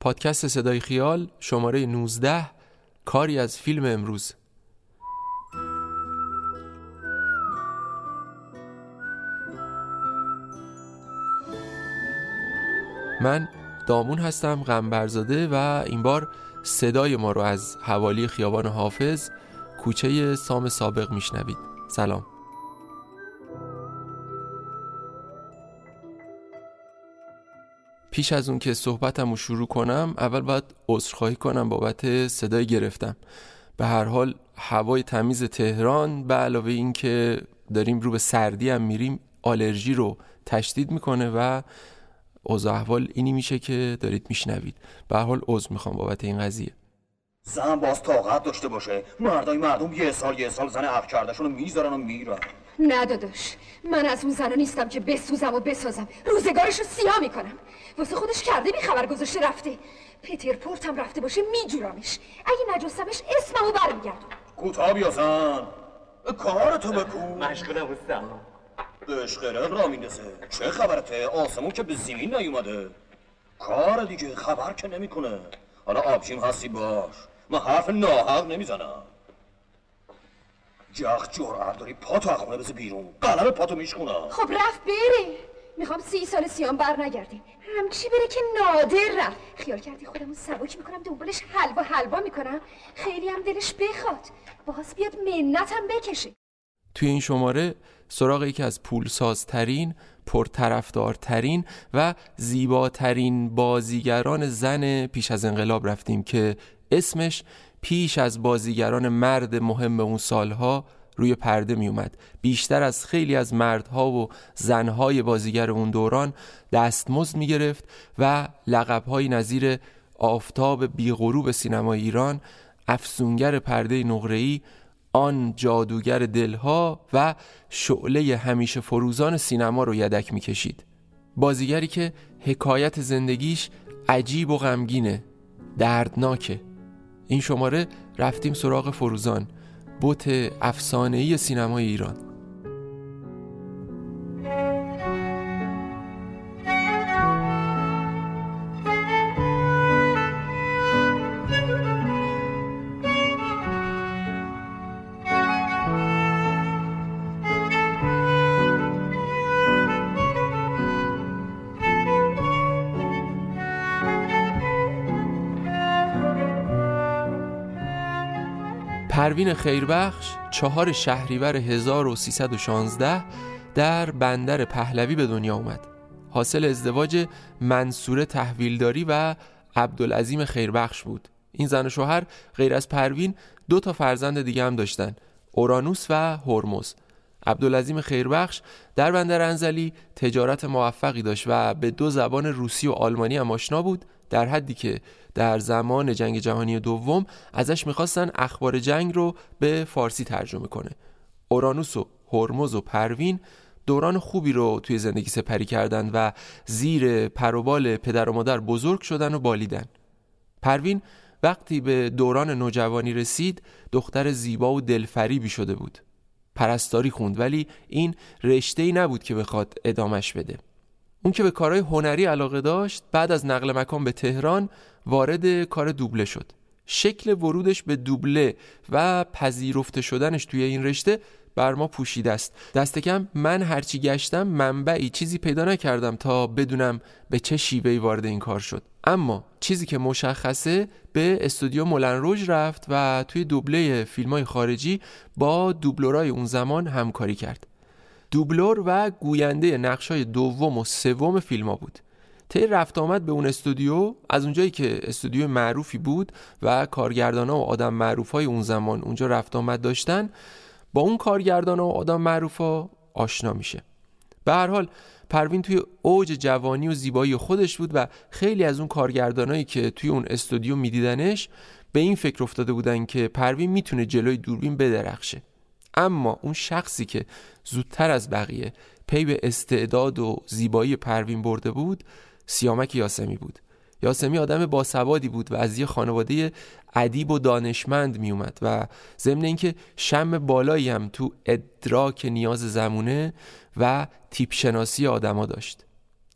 پادکست صدای خیال شماره 19 کاری از فیلم امروز. من دامون هستم غمبرزاده و این بار صدای ما رو از حوالی خیابان حافظ کوچه سام سابق میشنوید. سلام. پیش از اون که صحبتم رو شروع کنم اول باید عذرخواهی کنم بابت صدای گرفتم. به هر حال هوای تمیز تهران به علاوه این که داریم رو به سردی هم میریم آلرژی رو تشدید می‌کنه و اوضاع احوال اینی میشه که دارید میشنوید. به هر حال عذر می‌خوام بابت این قضیه. زن باز طاقت داشته باشه. مردای مردم یه سال یه سال زن عقل کردشون رو می‌ذارن و میرن. نه داداش من از اون زنا نیستم که بسوزم و بسازم. روزگارش رو سیاه می‌کنم. واسه خودش کرده بی خبر گذاشته رفته. پیتر پورتم رفته باشه میجورمش. اگه نجستمش اسممو برمیگردم کوتاه بیا زن. کارتو بکن مشغولم استاد اشقره را میندازه چه خبرته؟ آسمون که به زمین نیومده. کار دیگه خبر که نمی‌کنه. حالا آبشیم هستی باش. من حرف ناحق نمی‌زنم. جخ جرأت داری. پاتو از خونه بزه بیرون. قلم پاتو میشکونم خب رفت بره. می‌خوام سی سال سیام بر نگردیم. همچی بره که نادر رفت. خیال کردی خودمون سبک می‌کنم دنبالش حلوا حلوا می‌کنم؟ خیلی هم دلش بخواد. باز بیاد منتم بکشه. توی این شماره سراغ یکی از پولسازترین پرطرفدارترین و زیباترین بازیگران زن پیش از انقلاب رفتیم که اسمش پیش از بازیگران مرد مهم اون سالها روی پرده می اومد بیشتر از خیلی از مردها و زنهای بازیگر اون دوران دستمزد می گرفت و لقبهایی نظیر آفتاب بیغروب سینمای ایران افسونگر پرده نقره‌ای آن جادوگر دلها و شعله همیشه فروزان سینما رو یدک می‌کشید. بازیگری که حکایت زندگیش عجیب و غمگینه دردناکه. این شماره رفتیم سراغ فروزان بوت افسانه‌ای سینمای ایران. پروین خیربخش چهار شهریور 1316 در بندر پهلوی به دنیا اومد حاصل ازدواج منصور تحویلداری و عبدالعظیم خیربخش بود. این زن و شوهر غیر از پروین دو تا فرزند دیگه هم داشتن اورانوس و هرمز. عبدالعظیم خیربخش در بندر انزلی تجارت موفقی داشت و به دو زبان روسی و آلمانی هم آشنا بود در حدی که در زمان جنگ جهانی دوم ازش می‌خواستن اخبار جنگ رو به فارسی ترجمه کنه. اورانوس و هرمز و پروین دوران خوبی رو توی زندگی سپری کردن و زیر پروبال پدر و مادر بزرگ شدن و بالیدن. پروین وقتی به دوران نوجوانی رسید دختر زیبا و دلفریبی شده بود. پرستاری خوند ولی این رشته ای نبود که بخواد ادامش بده. اون که به کارهای هنری علاقه داشت بعد از نقل مکان به تهران وارد کار دوبله شد. شکل ورودش به دوبله و پذیرفته شدنش توی این رشته بر ما پوشیده است. دست کم من هرچی گشتم منبعی چیزی پیدا نکردم تا بدونم به چه شیوهی وارد این کار شد. اما چیزی که مشخصه به استودیو مولن رفت و توی دوبله فیلم های خارجی با دوبلورای اون زمان همکاری کرد. دوبلور و گوینده نقش های دوم و سوم فیلم ها بود. طی رفت آمد به اون استودیو از اونجایی که استودیو معروفی بود و کارگردان و آدم معروف های اون زمان اونجا رفت آمد داشتن با اون کارگردان و آدم معروف ها آشنا میشه. به هر حال پروین توی اوج جوانی و زیبایی خودش بود و خیلی از اون کارگردانایی که توی اون استودیو میدیدنش به این فکر افتاده بودن که پروین می‌تونه جلوی دوربین بدرخشه. اما اون شخصی که زودتر از بقیه پی به استعداد و زیبایی پروین برده بود سیامک یاسمی بود. یاسمی آدم باسوادی بود و از یه خانواده ادیب و دانشمند می اومد و ضمن اینکه شم بالایی هم تو ادراک نیاز زمونه و تیپ شناسی آدما داشت.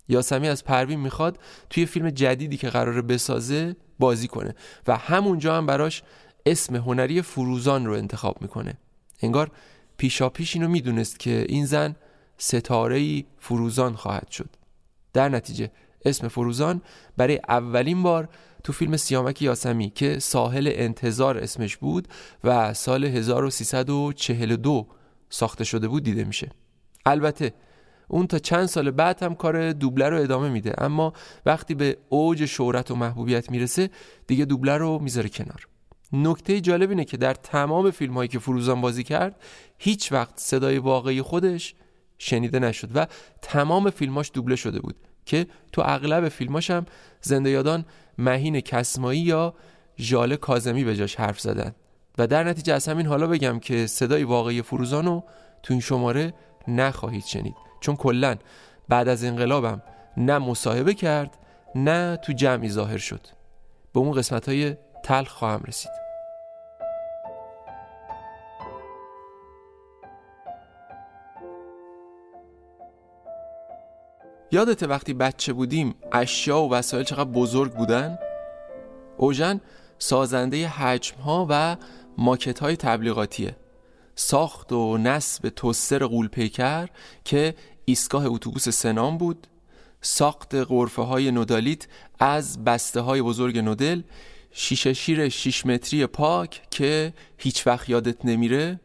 یاسمی از پروین می‌خواد توی فیلم جدیدی که قراره بسازه بازی کنه و همونجا هم براش اسم هنری فروزان رو انتخاب می‌کنه. انگار پیشا پیش اینو می‌دونست که این زن ستاره فروزان خواهد شد. در نتیجه اسم فروزان برای اولین بار تو فیلم سیامک یاسمی که ساحل انتظار اسمش بود و سال 1342 ساخته شده بود دیده میشه. البته اون تا چند سال بعد هم کار دوبله رو ادامه میده اما وقتی به اوج شهرت و محبوبیت می‌رسه دیگه دوبله رو می‌ذاره کنار. نکته جالب اینه که در تمام فیلم هایی که فروزان بازی کرد هیچ وقت صدای واقعی خودش شنیده نشد و تمام فیلماش دوبله شده بود. که تو اغلب فیلماش هم زنده یادان مهین کسمایی یا ژاله کازمی به جاش حرف زدن. و در نتیجه از همین حالا بگم که صدای واقعی فروزان رو تو این شماره نخواهید شنید. چون کلا بعد از انقلابم نه مصاحبه کرد نه تو جمعی ظاهر شد. به اون قسمت های تلخ خواهم رسید. یادت وقتی بچه بودیم اشیا و وسایل چقدر بزرگ بودن؟ اوژن سازنده حجم ها و ماکت های تبلیغاتیه. ساخت و نصب توستر قولپیکر که ایستگاه اتوبوس سنام بود. ساخت غرفه های نودالیت از بسته های بزرگ نودل. شیشه شیر شیش متری پاک که هیچ وقت یادت نمیره.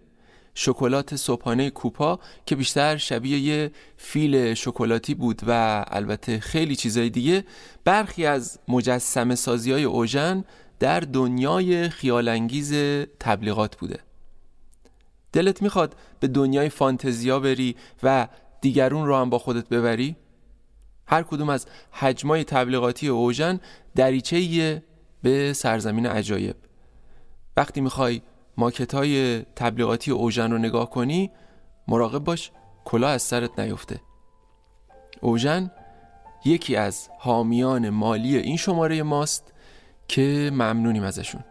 شکلات صبحانه کوپا که بیشتر شبیه یه فیل شکلاتی بود و البته خیلی چیزای دیگه برخی از مجسم سازی های اوژن در دنیای خیالانگیز تبلیغات بوده دلت می‌خواد به دنیای فانتزیا بری و دیگرون رو هم با خودت ببری؟ هر کدوم از حجمای تبلیغاتی اوژن دریچه به سرزمین عجایب وقتی می‌خوای ماکت های تبلیغاتی اوژن رو نگاه کنی مراقب باش کلاه از سرت نیفته. اوژن یکی از حامیان مالی این شماره ماست که ممنونیم ازشون.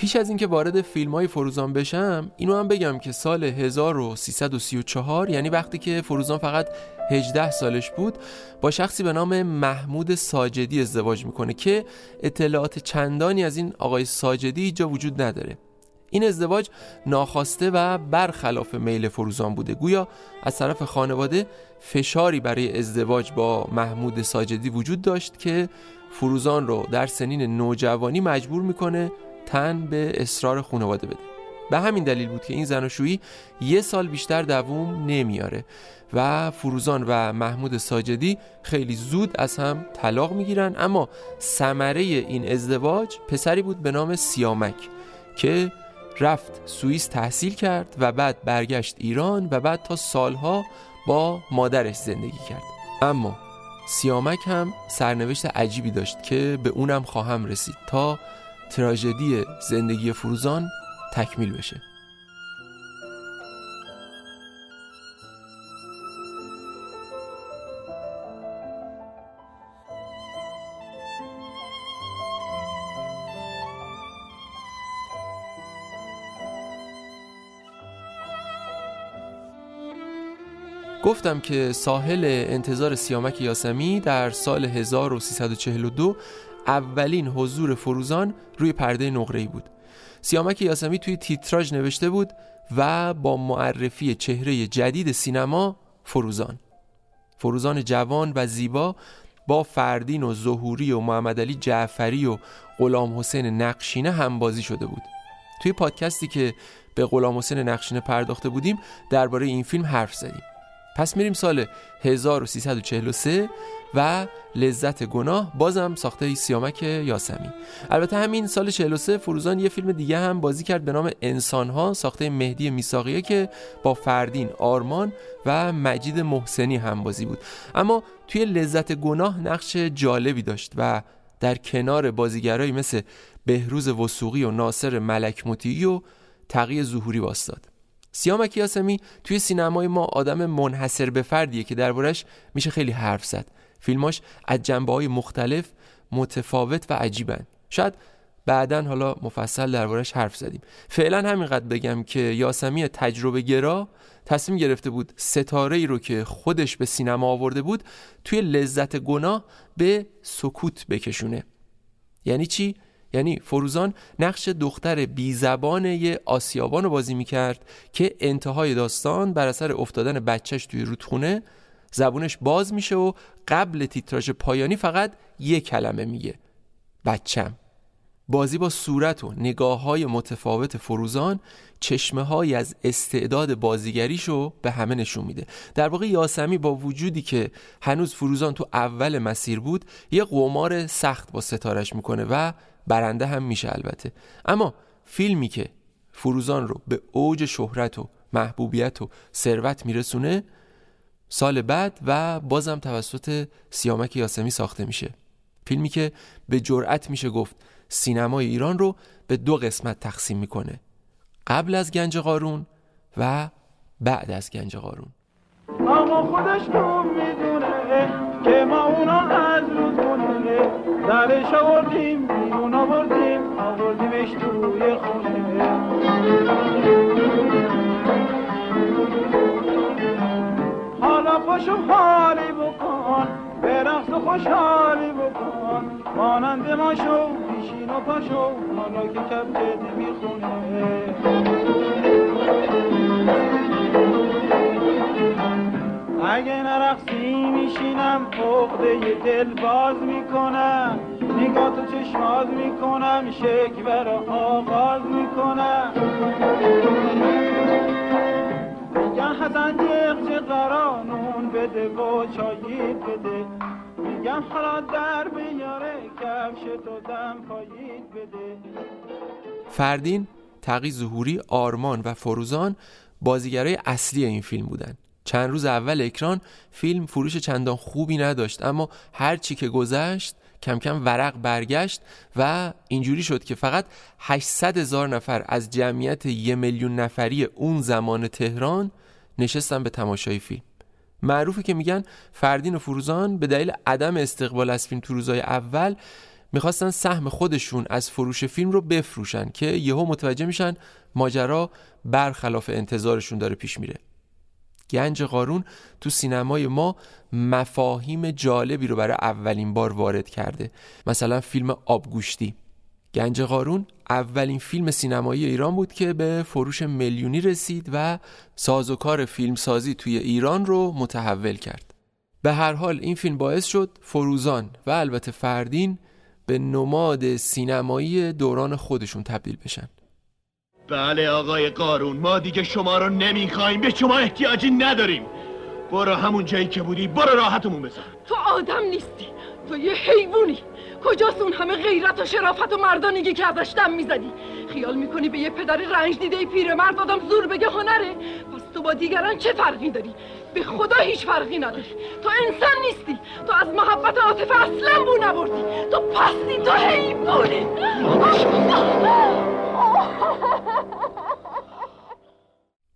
پیش از اینکه وارد فیلم های فروزان بشم اینو هم بگم که سال 1334 یعنی وقتی که فروزان فقط 18 سالش بود با شخصی به نام محمود ساجدی ازدواج می‌کنه که اطلاعات چندانی از این آقای ساجدی جا وجود نداره. این ازدواج ناخواسته و برخلاف میل فروزان بوده. گویا از طرف خانواده فشاری برای ازدواج با محمود ساجدی وجود داشت که فروزان رو در سنین نوجوانی مجبور می‌کنه تن به اصرار خانواده بده. به همین دلیل بود که این زناشویی یه سال بیشتر دووم نمیاره و فروزان و محمود ساجدی خیلی زود از هم طلاق می‌گیرن اما ثمره این ازدواج پسری بود به نام سیامک که رفت سوئیس تحصیل کرد و بعد برگشت ایران و بعد تا سالها با مادرش زندگی کرد. اما سیامک هم سرنوشت عجیبی داشت که به اونم خواهم رسید تا تراژدی زندگی فروزان تکمیل بشه. گفتم که ساحل انتظار سیامک یاسمی در سال 1342 اولین حضور فروزان روی پرده نقره‌ای بود. سیامک یاسمی توی تیتراژ نوشته بود و با معرفی چهره جدید سینما فروزان. فروزان جوان و زیبا با فردین و ظهوری و محمد علی جعفری و غلام حسین نقشینه هم بازی شده بود. توی پادکستی که به غلام حسین نقشینه پرداخته بودیم درباره این فیلم حرف زدیم. پس میریم سال 1343 و لذت گناه بازم ساخته سیامک یاسمی البته همین سال 43 فروزان یه فیلم دیگه هم بازی کرد به نام انسانها ساخته مهدی میساقیه که با فردین آرمان و مجید محسنی هم بازی بود. اما توی لذت گناه نقش جالبی داشت و در کنار بازیگرایی مثل بهروز وسوقی و ناصر ملک و تقی ظهوری واستاد. سیامک یاسمی توی سینمای ما آدم منحصر به فردیه که دربارش میشه خیلی حرف زد. فیلماش از جنبه های مختلف متفاوت و عجیبن. شاید بعدا حالا مفصل دربارش حرف زدیم. فعلا همینقدر بگم که یاسمی تجربه گرا تصمیم گرفته بود ستاره ای رو که خودش به سینما آورده بود توی لذت گناه به سکوت بکشونه. یعنی چی؟ یعنی فروزان نقش دختر بی زبان یه آسیابان رو بازی می‌کرد که انتهای داستان بر اثر افتادن بچهش توی رودخونه زبونش باز میشه و قبل تیتراژ پایانی فقط یه کلمه میگه. بچم. بازی با صورت و نگاه های متفاوت فروزان چشمه های از استعداد بازیگریشو به همه نشون میده. در واقع یاسمی با وجودی که هنوز فروزان تو اول مسیر بود یه قمار سخت با ستارش می‌کنه و برنده هم میشه البته. اما فیلمی که فروزان رو به اوج شهرت و محبوبیت و ثروت میرسونه سال بعد و بازم توسط سیامک یاسمی ساخته میشه. فیلمی که به جرأت میشه گفت سینمای ایران رو به دو قسمت تقسیم می‌کنه. قبل از گنج قارون و بعد از گنج قارون. اما خودش می‌دونه که ما اونا از رودخونه درش آوردیم آوردیم آوردیمش توی خونه. حالا پاشو حالی بکن به رقص خوشحالی بکن. مانند ما شو پیشین و پاشو حالا که کبکت نمی‌خونه. اگه نرقصی میشینم عقده دل باز می‌کنم. نگاه تو چشماز می‌کنم شکوه را آغاز می‌کنم. میگن حسن جغ قرانون بده و چایید بده. میگم حالا در بیاره کفش تو دم پایید بده. فردین تقی ظهوری آرمان و فروزان بازیگرای اصلی این فیلم بودن. چند روز اول اکران فیلم فروش چندان خوبی نداشت اما هر چی که گذشت کم کم ورق برگشت و اینجوری شد که فقط 800 هزار نفر از جمعیت یه میلیون نفری اون زمان تهران نشستن به تماشای فیلم. معروفه که میگن فردین و فروزان به دلیل عدم استقبال از فیلم تو روزای اول می‌خواستن سهم خودشون از فروش فیلم رو بفروشن که یهو متوجه میشن ماجرا برخلاف انتظارشون داره پیش میره. گنج قارون تو سینمای ما مفاهیم جالبی رو برای اولین بار وارد کرده. مثلا فیلم آبگوشتی. گنج قارون اولین فیلم سینمایی ایران بود که به فروش میلیونی رسید و سازوکار فیلمسازی توی ایران رو متحول کرد. به هر حال این فیلم باعث شد فروزان و البته فردین به نماد سینمایی دوران خودشون تبدیل بشن. بله آقای قارون ما دیگه شما رو نمی‌خوایم به شما احتیاجی نداریم. برو همون جایی که بودی برو راحتمون بذار تو آدم نیستی تو یه حیوونی کجاست اون همه غیرت و شرافت و مردانگی که ازش دم می‌زدی؟ خیال می‌کنی به یه پدر رنج دیده پیرمرد آدم زور بگه هنره؟ پس تو با دیگران چه فرقی داری؟ به خدا هیچ فرقی نداری تو انسان نیستی. تو از محبت عاطفه اصلا بو نبردی. تو پستی تو حیوانی.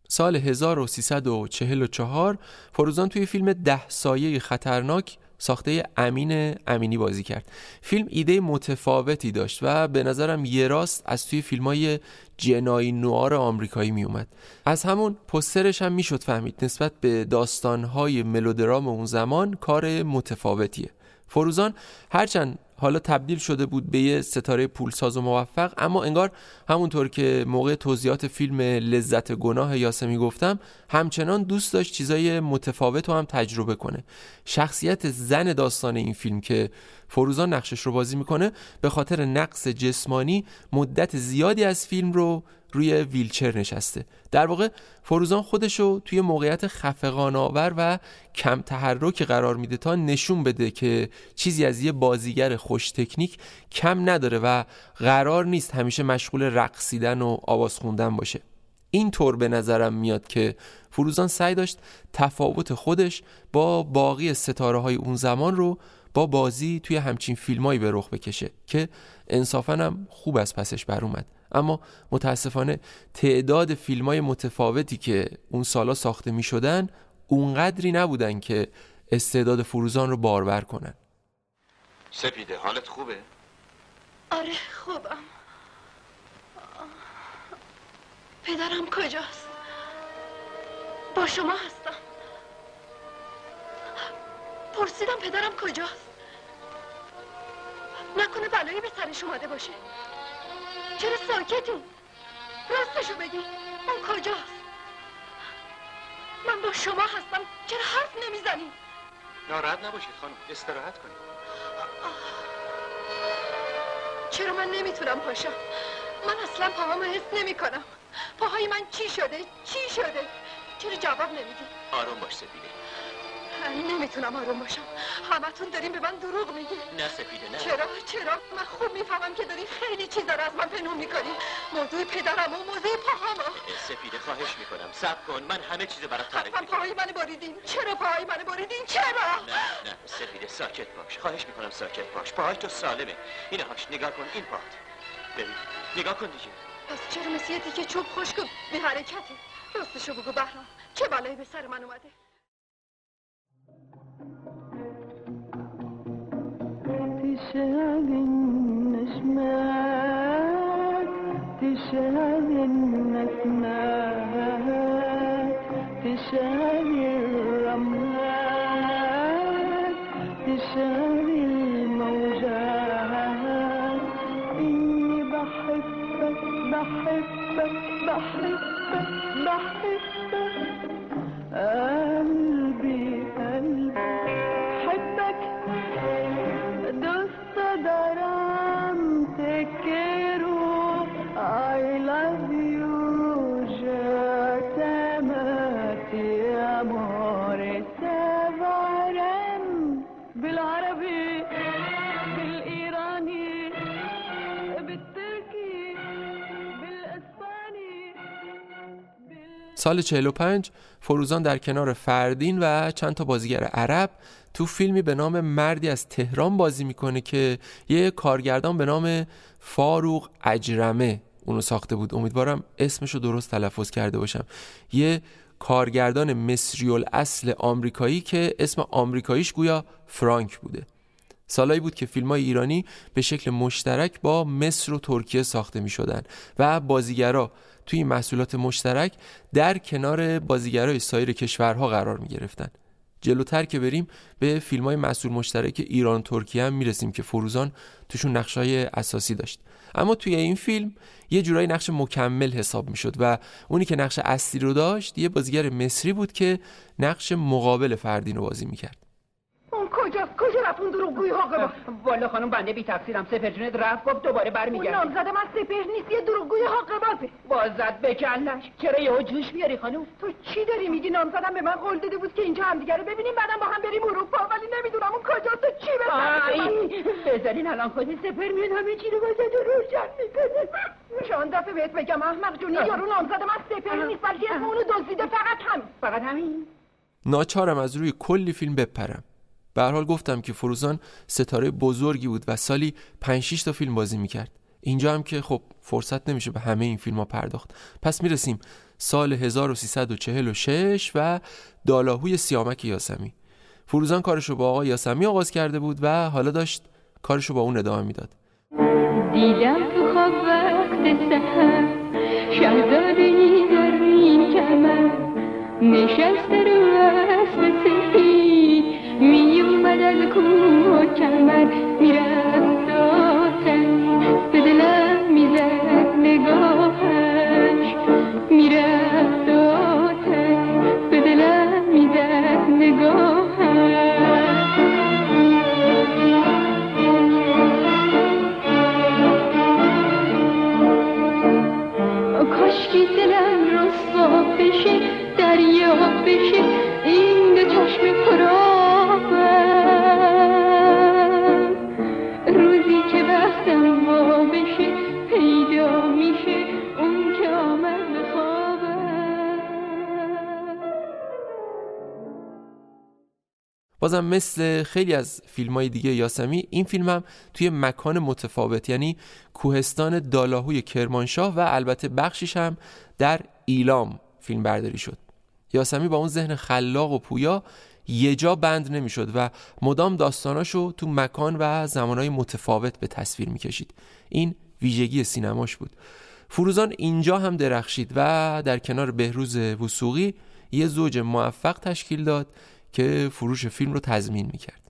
سال 1344 فروزان توی فیلم ده سایه خطرناک ساخته امین امینی بازی کرد. فیلم ایده متفاوتی داشت و به نظرم یه راست از توی فیلم های جنایی نوار آمریکایی می اومد از همون پسترش هم می‌شد فهمید نسبت به داستانهای ملودرام اون زمان کار متفاوتیه. فروزان هرچند حالا تبدیل شده بود به یه ستاره پولساز و موفق اما انگار همونطور که موقع توضیحات فیلم لذت گناه یاسمی گفتم همچنان دوست داشت چیزای متفاوت رو هم تجربه کنه. شخصیت زن داستان این فیلم که فروزان نقشش رو بازی می‌کنه به خاطر نقص جسمانی مدت زیادی از فیلم رو روی ویلچر نشسته. در واقع فروزان خودشو توی موقعیت خفقان آور و کم تحرک قرار میده تا نشون بده که چیزی از یه بازیگر خوش تکنیک کم نداره و قرار نیست همیشه مشغول رقصیدن و آواز خوندن باشه. این طور به نظرم میاد که فروزان سعی داشت تفاوت خودش با باقی ستاره های اون زمان رو با بازی توی همچین فیلمایی به رخ بکشه که انصافا هم خوب از پسش بر اومد. اما متاسفانه تعداد فیلم های متفاوتی که اون سالا ساخته می شدن اونقدری نبودن که استعداد فروزان رو بارور کنن. سپیده حالت خوبه؟ آره خوبم. پدرم کجاست؟ با شما هستم. پرسیدم پدرم کجاست؟ نکنه بلایی به سرش اومده باشه. چرا ساکتی؟ راستشو بگی اون کجاست؟ من با شما هستم. چرا حرف نمی‌زنی؟ ناراحت نباشید خانم. استراحت کنید. چرا من نمی‌تونم پاشم؟ من اصلا پاهامو حس نمی کنم پاهای من چی شده؟ چی شده؟ چرا جواب نمیدی؟ آروم باش سپیده. نمی‌تونم آروم باشم. همتون داریم به من دروغ میگی نه سپیده نه. چرا؟ چرا؟ من خوب می‌فهمم که داری خیلی چیزا رو از من پنهون می‌کنی موضوع پدرم و موضوع پاهامو سپیده خواهش می‌کنم. صبر کن. من همه چیز برات تعریف می‌کنم. پاهای منو بریدین. چرا پاهای منو بریدین؟ چرا؟ نه نه. سپیده ساکت باش. خواهش می‌کنم ساکت باش. پاهای تو سالمه. اینه هاش. نگاه کن. این پاهات. ببین. نگاه کن دیگه. پس چرا مثل یه تیکه چوب خشک و بی حرکتی؟ راستشو بگو بهرام. چه بلایی به سر من اومده؟ تشهد النجمات تشهد النسمات تشهد الرملات تشهد الموجات إني بحبك بحبك بحبك بحبك. سال 45 فروزان در کنار فردین و چند تا بازیگر عرب تو فیلمی به نام مردی از تهران بازی می‌کنه که یه کارگردان به نام فاروق اجرمه اونو ساخته بود. امیدوارم اسمشو درست تلفظ کرده باشم. یه کارگردان مصری اصل آمریکایی که اسم آمریکاییش گویا فرانک بوده. سالایی بود که فیلم های ایرانی به شکل مشترک با مصر و ترکیه ساخته می شدن و بازیگرا توی این محصولات مشترک در کنار بازیگرای سایر کشورها قرار می گرفتن جلوتر که بریم به فیلم های محصول مشترک ایران ترکیه هم می‌رسیم که فروزان توشون نقش های اساسی داشت. اما توی این فیلم یه جورایی نقش مکمل حساب می‌شد و اونی که نقش اصلی رو داشت یه بازیگر مصری بود که نقش مقابل فردین رو بازی می‌کرد. رفت اون دروغگوی حاقبا والا خانم بنده بی تفسیرم سپر جونت رفت گفت دوباره اون برمیگرده نامزد من سپر نیست یه دروغگوی حاقبازه باز زد به کلش. چرا یهو جوش میاری خانم؟ تو چی داری میگی؟ نامزدم به من قول داده بود که اینجا همدیگه رو ببینیم بعدم با هم بریم اروپا. ولی نمی‌دونم اون کجاست تو چی به بذارین الان خود سپر میاد همه چی رو واسه تو روشن می‌کنه. چند دفعه بهت بگم احمق جونی یارو نامزد من سپر نیست بلکه اسم اونو دزدیده فقط همین. فقط همین؟ ناچارم از روی کلی فیلم بپرم. به حال گفتم که فروزان ستاره بزرگی بود و سالی 5 تا فیلم بازی می‌کرد. اینجا هم که خب فرصت نمیشه به همه این فیلم ها پرداخت. پس می‌رسیم سال 1346 و دالاهوی سیامک یاسمی. فروزان کارشو با آقای یاسمی آغاز کرده بود و حالا داشت کارشو با اون ادامه می‌داد. دیدم تو خواب وقت سحر شهزادهی در این کمر نشسته رو اومد از بازم مثل خیلی از فیلم های دیگه یاسمی این فیلم هم توی مکان متفاوت یعنی کوهستان دالاهوی کرمانشاه و البته بخشیش هم در ایلام فیلم برداری شد. یاسمی با اون ذهن خلاق و پویا یه جا بند نمی‌شد و مدام داستاناشو تو مکان و زمانهای متفاوت به تصویر می‌کشید. این ویژگی سینماش بود. فروزان اینجا هم درخشید و در کنار بهروز وسوقی یه زوج موفق تشکیل داد که فروش فیلم رو تضمین می‌کرد.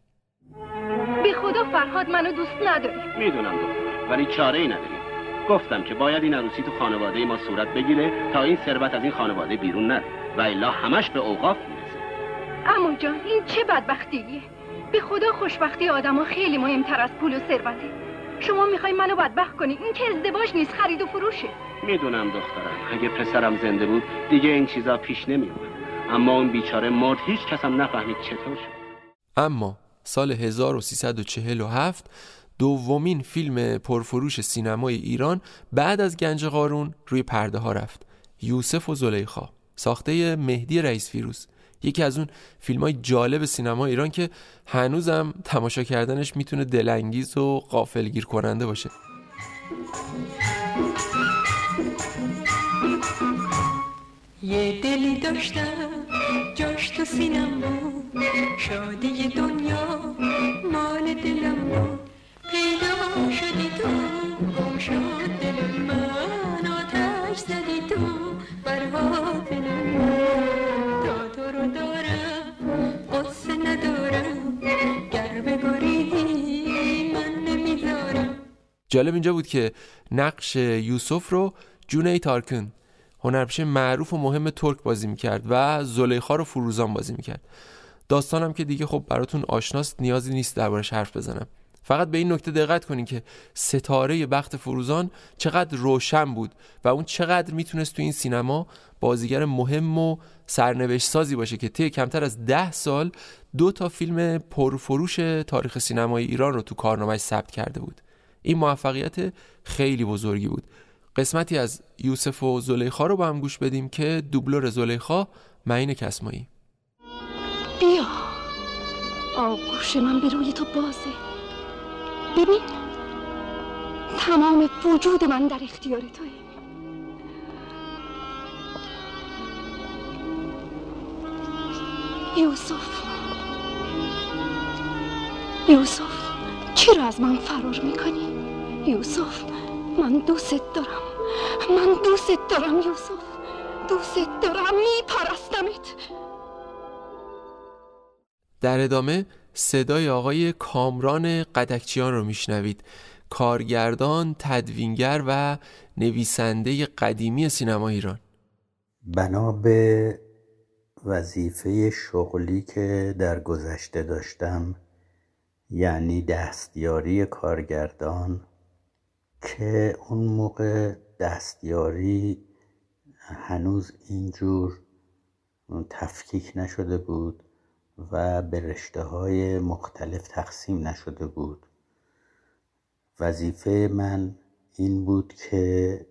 به خدا فرهاد منو دوست نداری می‌دونم دختر ولی چاره ای نداریم. گفتم که باید این عروسی تو خانواده ما صورت بگیره تا این ثروت از این خانواده بیرون نره. و الا همش به اوقاف می‌رسه. اما جان این چه بدبختیه؟ به خدا خوشبختی آدما خیلی مهمتر از پول و ثروته. شما می‌خوای منو بدبخت کنی؟ این که ازدواج نیست خرید و فروشه. می‌دونم دخترم. اگه پسرم زنده بود دیگه این چیزا پیش نمیومد اما اون بیچاره مرد هیچ کس هم نفهمید چطور شد. اما سال 1347 دومین فیلم پرفروش سینمای ایران بعد از گنج قارون روی پرده ها رفت. یوسف و زلیخا. ساخته مهدی رئیس فیروز. یکی از اون فیلم های جالب سینما ایران که هنوزم تماشا کردنش می‌تونه دلانگیز و قافلگیر کننده باشه. یه دلی داشتم جاش تو سینم بود شادی دنیا مال دلم بود. پیدا شدی تو شد دل من آتش زدی تو بر من. تا تو رو دارم قصه ندارم گر بگریزی من نمی‌ذارم. جالب اینجا بود که نقش یوسف رو جونی تارکن هنرپیشه معروف و مهم ترک بازی می‌کرد و زلیخا رو فروزان بازی می‌کرد. داستانم که دیگه خب براتون آشناست نیازی نیست دربارش حرف بزنم. فقط به این نکته دقت کنین که ستاره بخت فروزان چقدر روشن بود و اون چقدر می‌تونست تو این سینما بازیگر مهم و سرنوشت سازی باشه که طی کمتر از ده سال دو تا فیلم پرفروش تاریخ سینمای ایران رو تو کارنامهش ثبت کرده بود. این موفقیت خیلی بزرگی بود. قسمتی از یوسف و زلیخا رو با هم گوش بدیم که دوبلور زلیخا معین کسمایی. بیا. آغوش من به روی تو بازه. ببین تمام وجود من در اختیار توه. یوسف. یوسف چرا از من فرار می‌کنی؟ یوسف. من دوست دارم من دوست دارم یوسف دوست دارم میپرستمت در ادامه صدای آقای کامران قدکچیان رو میشنوید. کارگردان، تدوینگر و نویسنده قدیمی سینما ایران. بنا به وظیفه شغلی که در گذشته داشتم یعنی دستیاری کارگردان که اون موقع دستیاری هنوز اینجور تفکیک نشده بود و به رشته های مختلف تقسیم نشده بود. وظیفه من این بود که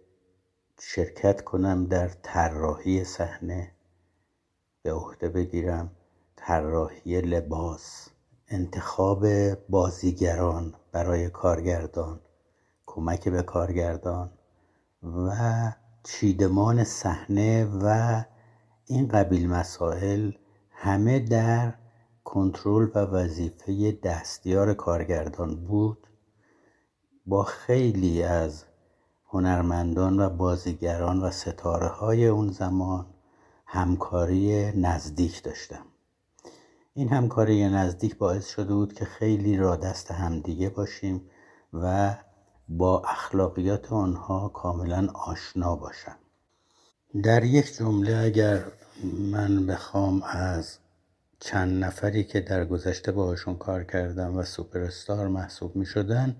شرکت کنم در طراحی صحنه به عهده بگیرم طراحی لباس انتخاب بازیگران برای کارگردان. کمک به کارگردان و چیدمان صحنه و این قبیل مسائل همه در کنترل و وظیفه دستیار کارگردان بود. با خیلی از هنرمندان و بازیگران و ستاره های اون زمان همکاری نزدیک داشتم. این همکاری نزدیک باعث شده بود که خیلی را دست همدیگه باشیم و با اخلاقیات آنها کاملا آشنا باشم. در یک جمله اگر من بخوام از چند نفری که در گذشته باهاشون کار کردم و سوپرستار محسوب می شدن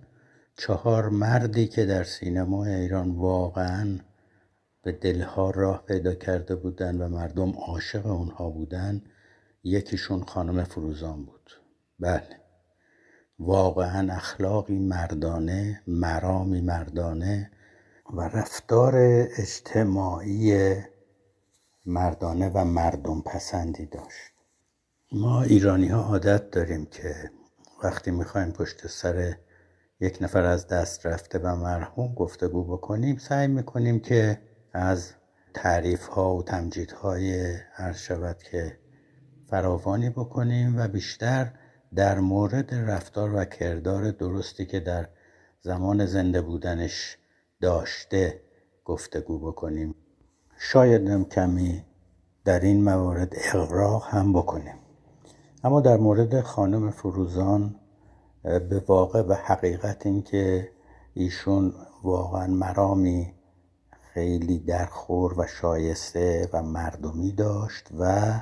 چهار مردی که در سینما ایران واقعا به دلها راه پیدا کرده بودن و مردم عاشق اونها بودن یکیشون خانم فروزان بود. بله. واقعا اخلاقی مردانه مرامی مردانه و رفتار اجتماعی مردانه و مردم پسندی داشت. ما ایرانی ها عادت داریم که وقتی می‌خوایم پشت سر یک نفر از دست رفته و مرحوم گفتگو بکنیم سعی می‌کنیم که از تعریف ها و تمجید های هر شود که فراوانی بکنیم و بیشتر در مورد رفتار و کردار درستی که در زمان زنده بودنش داشته گفتگو بکنیم. شاید هم کمی در این موارد اغراق هم بکنیم. اما در مورد خانم فروزان به واقع و حقیقت این که ایشون واقعا مرامی خیلی درخور و شایسته و مردمی داشت و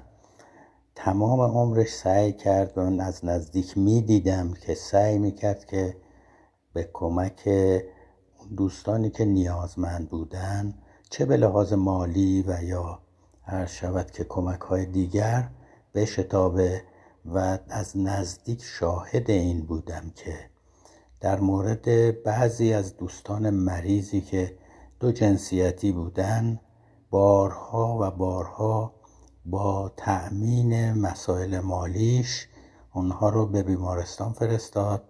تمام عمرش سعی کرد و از نزدیک می‌دیدم که سعی می‌کرد که به کمک دوستانی که نیازمند بودن چه به لحاظ مالی و یا هر شود که کمک های دیگر به شتابه و از نزدیک شاهد این بودم که در مورد بعضی از دوستان مریضی که دو جنسیتی بودن بارها و بارها با تأمین مسائل مالیش اونها رو به بیمارستان فرستاد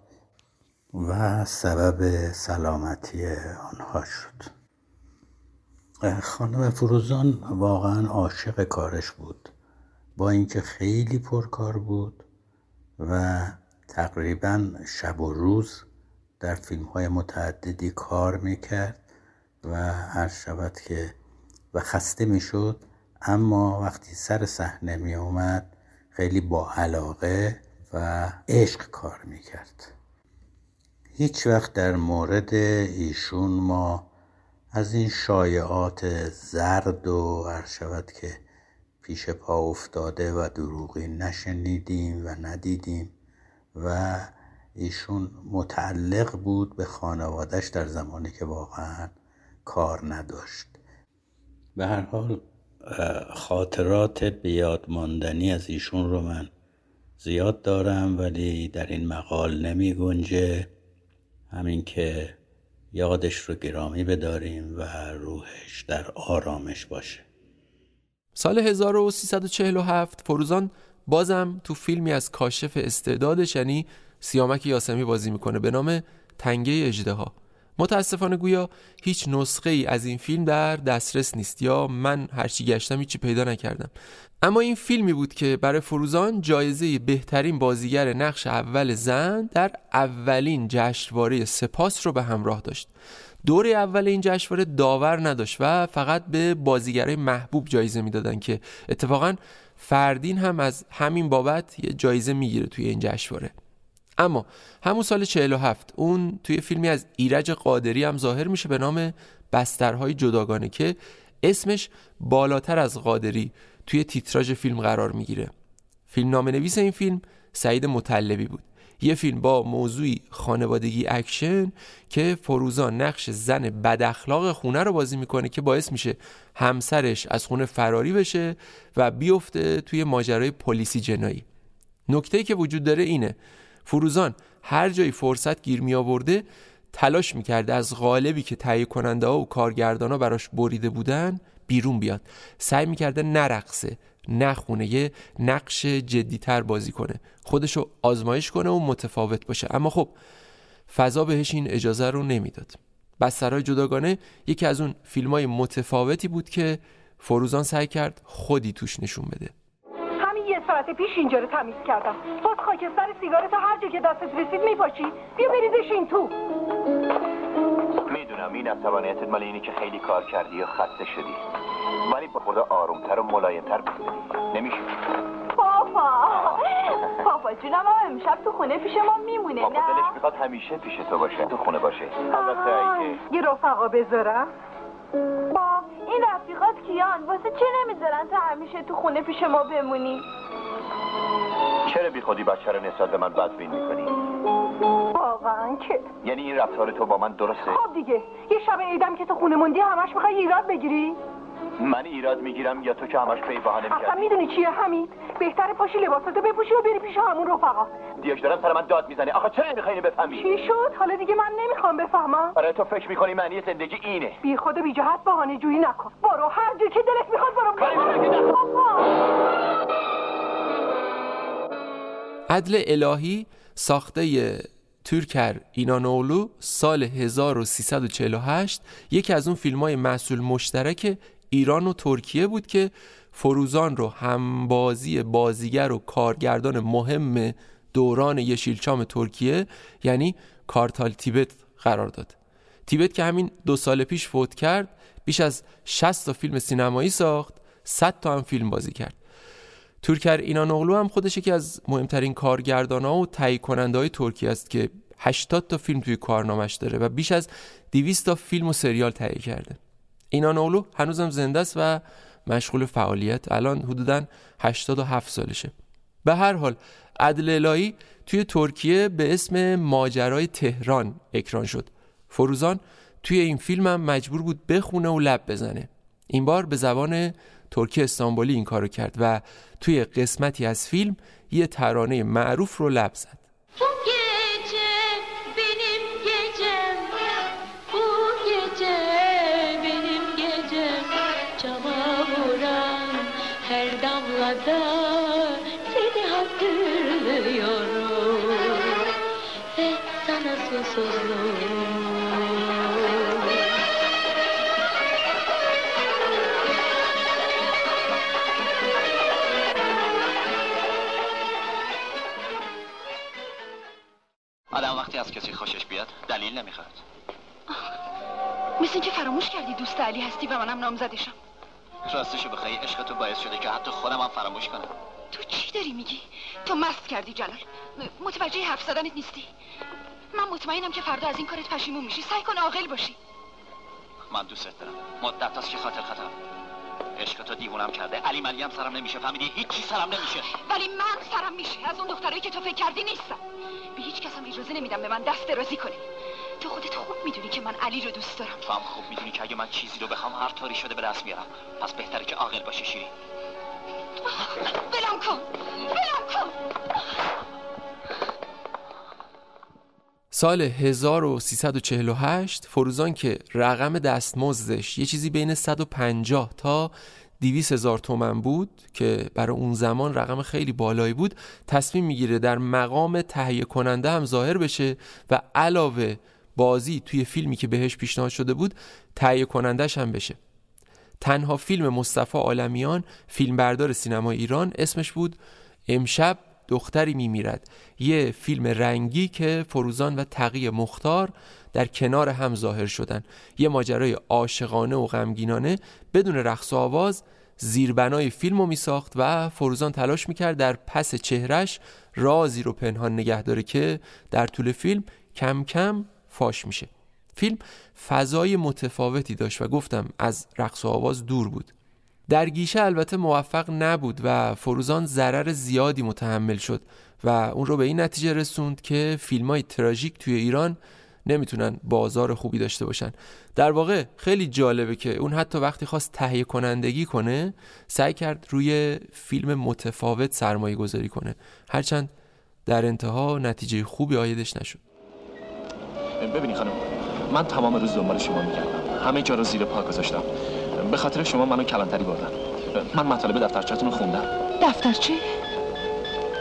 و سبب سلامتی آنها شد. خانم فروزان واقعا عاشق کارش بود. با اینکه خیلی پرکار بود و تقریبا شب و روز در فیلم های متعددی کار می‌کرد و هر شود که و خسته می‌شد اما وقتی سر صحنه می اومد خیلی با علاقه و عشق کار می‌کرد. هیچ وقت در مورد ایشون ما از این شایعات زرد و شود که پیش پا افتاده و دروغی نشنیدیم و ندیدیم و ایشون متعلق بود به خانوادش در زمانی که واقعا کار نداشت. به هر حال خاطرات بیاد ماندنی از ایشون رو من زیاد دارم ولی در این مقال نمی گنجه. همین که یادش رو گرامی بداریم و روحش در آرامش باشه. سال 1347 فروزان بازم تو فیلمی از کاشف استعدادش یعنی سیامک یاسمی بازی می‌کنه به نام تنگه اجدها متاسفانه گویا هیچ نسخه ای از این فیلم در دسترس نیست یا من هرچی گشتم هیچی پیدا نکردم. اما این فیلمی بود که برای فروزان جایزه بهترین بازیگر نقش اول زن در اولین جشنواره سپاس رو به همراه داشت. دور اول این جشنواره داور نداشت و فقط به بازیگرای محبوب جایزه می‌دادن که اتفاقا فردین هم از همین بابت یه جایزه می‌گیره توی این جشنواره. اما همون سال 47 اون توی فیلمی از ایرج قادری هم ظاهر میشه به نام بسترهای جداگانه که اسمش بالاتر از قادری توی تیتراژ فیلم قرار می‌گیره. فیلم‌نامه نویس این فیلم سعید مطلبی بود. یه فیلم با موضوعی خانوادگی اکشن که فروزان نقش زن بد اخلاق خونه رو بازی می‌کنه که باعث میشه همسرش از خونه فراری بشه و بیفته توی ماجرای پلیسی جنایی. نکته که وجود داره اینه فروزان هر جایی فرصت گیر می آورده تلاش می‌کرده از غالبی که تهیه کننده ها و کارگردان ها براش بریده بودن بیرون بیاد. سعی می‌کرده نرقصه نخونه یه نقش جدیتر بازی کنه. خودشو آزمایش کنه و متفاوت باشه. اما خب فضا بهش این اجازه رو نمی‌داد. بسترهای جداگانه یکی از اون فیلم های متفاوتی بود که فروزان سعی کرد خودی توش نشون بده. ساعت پیش اینجا رو تمیز کردم. باز خاکستر سیگارتو هر جا که دستت رسید میپاشی. بیا بریزش این تو. می‌دونم این عصبانیتت مال اینی که خیلی کار کردی و خسته شدی. ولی به خدا آرومتر و ملایمتر نمیشه. پاپا پاپا جونم هم امشب تو خونه پیش ما میمونه پاپا نه؟ دلش می‌خواد همیشه پیش تو باشه تو خونه باشه. البته اگه یه رفقا بذارم. با این رفیقات کیان؟ واسه چه نمی‌ذارن تو همیشه تو خونه پیش ما بمونی؟ چرا بی خودی بچه رو نسبت به من بدبین می‌کنی؟ واقعا که. یعنی این رفتار تو با من درسته؟ خب دیگه یه شب عیدم که تو خونه موندی همش می‌خوای ایراد بگیری؟ من ایراد می‌گیرم یا تو که همش پی بهانه اصلا می‌کردی؟ می‌دونی چیه حمید؟ بهتر پاشی لباساتو بپوشی و بری پیش همون رفقا. دیاش دارم سر من داد می‌زنی. آخه چرا نمی‌خوای اینو بفهمی؟ چی شد؟ حالا دیگه من نمی‌خوام بفهمم. برای تو فکر می‌کنی معنی زندگی اینه. بی خود و بی جهت بهانه جویی نکن. برو هر جور که دلت می‌خواد برو. عدل الهی ساخته تورکر اینانولو سال 1348 یکی از اون فیلم های محصول مشترک ایران و ترکیه بود که فروزان رو همبازی بازیگر و کارگردان مهم دوران یشیلچام ترکیه یعنی کارتال تیبت قرار داد. تیبت که همین دو سال پیش فوت کرد بیش از 60 تا فیلم سینمایی ساخت 100 تا هم فیلم بازی کرد. تورکر اینانوغلو هم خودش یکی از مهمترین کارگردان ها و تهیه کننده های ترکیه است که 80 تا فیلم توی کارنامش داره و بیش از 200 تا فیلم و سریال تهیه کرده. اینانوغلو هنوزم زنده است و مشغول فعالیت. الان حدودا 87 سالشه. به هر حال عدل الهی توی ترکیه به اسم ماجرای تهران اکران شد. فروزان توی این فیلم هم مجبور بود بخونه و لب بزنه. این بار به زبان ترکی استانبولی این کارو کرد و توی قسمتی از فیلم یه ترانه معروف رو لب زد. نمی‌خواد مثل اینکه فراموش کردی دوست علی هستی و منم نامزدشم. راستشو بخوای عشق تو باعث شده که حتی خودم هم فراموش کنم. تو چی داری میگی؟ تو مست کردی جلال. متوجه حرف زدنت نیستی. من مطمئنم که فردا از این کارت پشیمون میشی. سعی کن عاقل باشی. من دوستت دارم. مدت هست که خاطر خطرم. عشق تو دیوونم کرده. علی ملی هم سرم نمیشه. فهمیدی؟ هیچی سرم نمیشه. ولی من سرم میشه. از اون دخترایی که تو فکر کردی نیستم. به هیچ کس هم اجازه نمیدم به من دست درازی کنی. تو خودت خوب می‌دونی که من علی رو دوست دارم. تو هم خوب می‌دونی که اگه من چیزی رو بخوام هر طوری شده به دست میارم. پس بهتره که عاقل باشی شیری بلم کن. بلم کن. سال 1348 فروزان که رقم دستمزدش یه چیزی بین 150 تا 200 هزار تومن بود که برای اون زمان رقم خیلی بالایی بود تصمیم می‌گیره در مقام تهیه کننده هم ظاهر بشه و علاوه بازی توی فیلمی که بهش پیشنهاد شده بود تهیه کنندش هم بشه. تنها فیلم مصطفی عالمیان فیلمبردار سینما ایران اسمش بود امشب دختری میمیرد. یه فیلم رنگی که فروزان و تقی مختار در کنار هم ظاهر شدن. یه ماجرای عاشقانه و غمگینانه بدون رقص و آواز زیربنای فیلم رو می ساخت و فروزان تلاش می‌کرد در پس چهرش رازی رو پنهان نگه داره که در طول فیلم کم کم فاش میشه. فیلم فضای متفاوتی داشت و گفتم از رقص و آواز دور بود. در گیشه البته موفق نبود و فروزان ضرر زیادی متحمل شد و اون رو به این نتیجه رسوند که فیلم های تراژیک توی ایران نمی‌تونن بازار خوبی داشته باشن. در واقع خیلی جالبه که اون حتی وقتی خواست تهیه کنندگی کنه سعی کرد روی فیلم متفاوت سرمایه گذاری کنه. هرچند در انتها نتیجه خوبی آیدش نشد. ببینی خانم من تمام روز دنبال شما میگردم. همه جا رو زیر پا گذاشتم. به خاطر شما منو کلانتری بردن. من مطالب دفترچه‌تون رو خوندم. دفترچه؟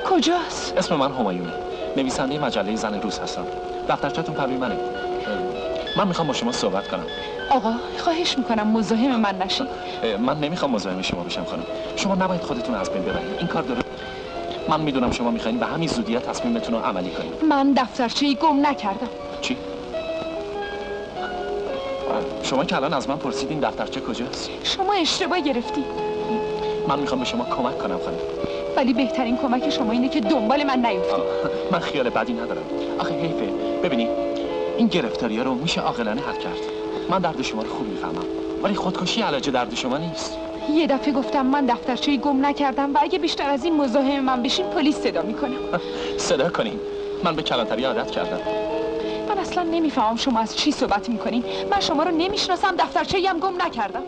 کجاست؟ اسم من همایونی. نویسنده مجله زن روز هستم. دفترچه‌تون پروی منه. من می‌خوام با شما صحبت کنم. آقا خواهش می‌کنم مزاحم من نشید من نمی‌خوام مزاحم شما بشم خانم. شما نباید خودتون از بین ببرید. این کار درست. من می‌دونم شما می‌خواین به همین زودی تصمیمتون رو عملی کنید. من دفترچه گم نکردم. چی؟ شما که الان از من پرسیدین دفترچه کجاست؟ شما اشتباه گرفتی. من می‌خوام به شما کمک کنم خانم. ولی بهترین کمک شما اینه که دنبال من نیفتی. من خیال بدی ندارم. آخه حیفه ببینی این گرفتاری رو میشه عاقلانه حل کرد. من درد شما رو خوب می‌فهمم. ولی خودکشی علاج درد شما نیست. یه دفعه گفتم من دفترچه گم نکردم و اگه بیشتر از این مزاحم من بشین پلیس صدا می‌کنم صدا کنین. من به کلانتری عادت کردم. من اصلا نمی‌فهمم شما از چی صحبت می‌کنین. من شما رو نمی‌شناسم دفترچه هم گم نکردم.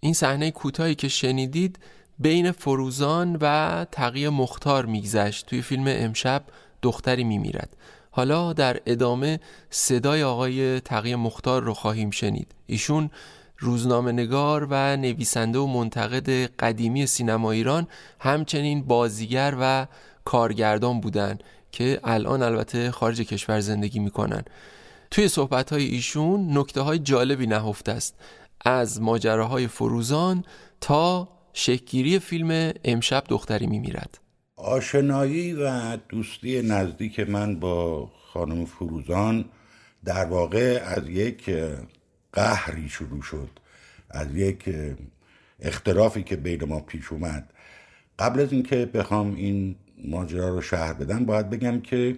این صحنه کوتاهی که شنیدید بین فروزان و تقی مختار میگذشت. توی فیلم امشب دختری میمیرد. حالا در ادامه صدای آقای تقی مختار رو خواهیم شنید. ایشون روزنامه نگار و نویسنده و منتقد قدیمی سینما ایران همچنین بازیگر و کارگردان بودن. که الان البته خارج کشور زندگی می‌کنن. توی صحبت های ایشون نکته های جالبی نهفته است. از ماجراهای فروزان تا شکگیری فیلم امشب دختری میمیرد. آشنایی و دوستی نزدیک من با خانم فروزان در واقع از یک قهری شروع شد. از یک اختلافی که بین ما پیش اومد. قبل از اینکه بخوام این ماجرا رو شهر بدم باید بگم که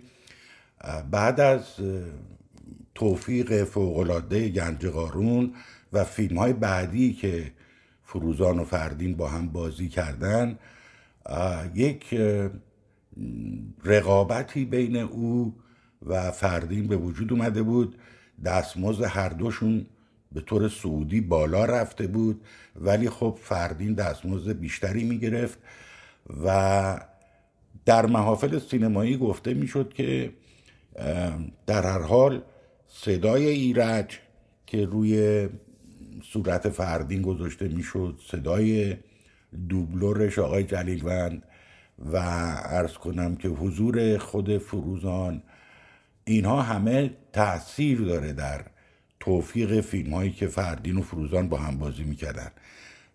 بعد از توفیق فوقلاده گنج قارون و فیلم های بعدی که فروزان و فردین با هم بازی کردن یک رقابتی بین او و فردین به وجود اومده بود. دستمزد هر دوشون به طور سعودی بالا رفته بود ولی خب فردین دستمزد بیشتری می‌گرفت و در محافل سینمایی گفته می‌شد که در هر حال صدای ایرج که روی صورت فردین گذاشته می‌شد صدای دوبلورش آقای جلیلوند و ارز کنم که حضور خود فروزان اینها همه تاثیر داره در توفیق فیلم هایی که فردین و فروزان با هم بازی می‌کردن.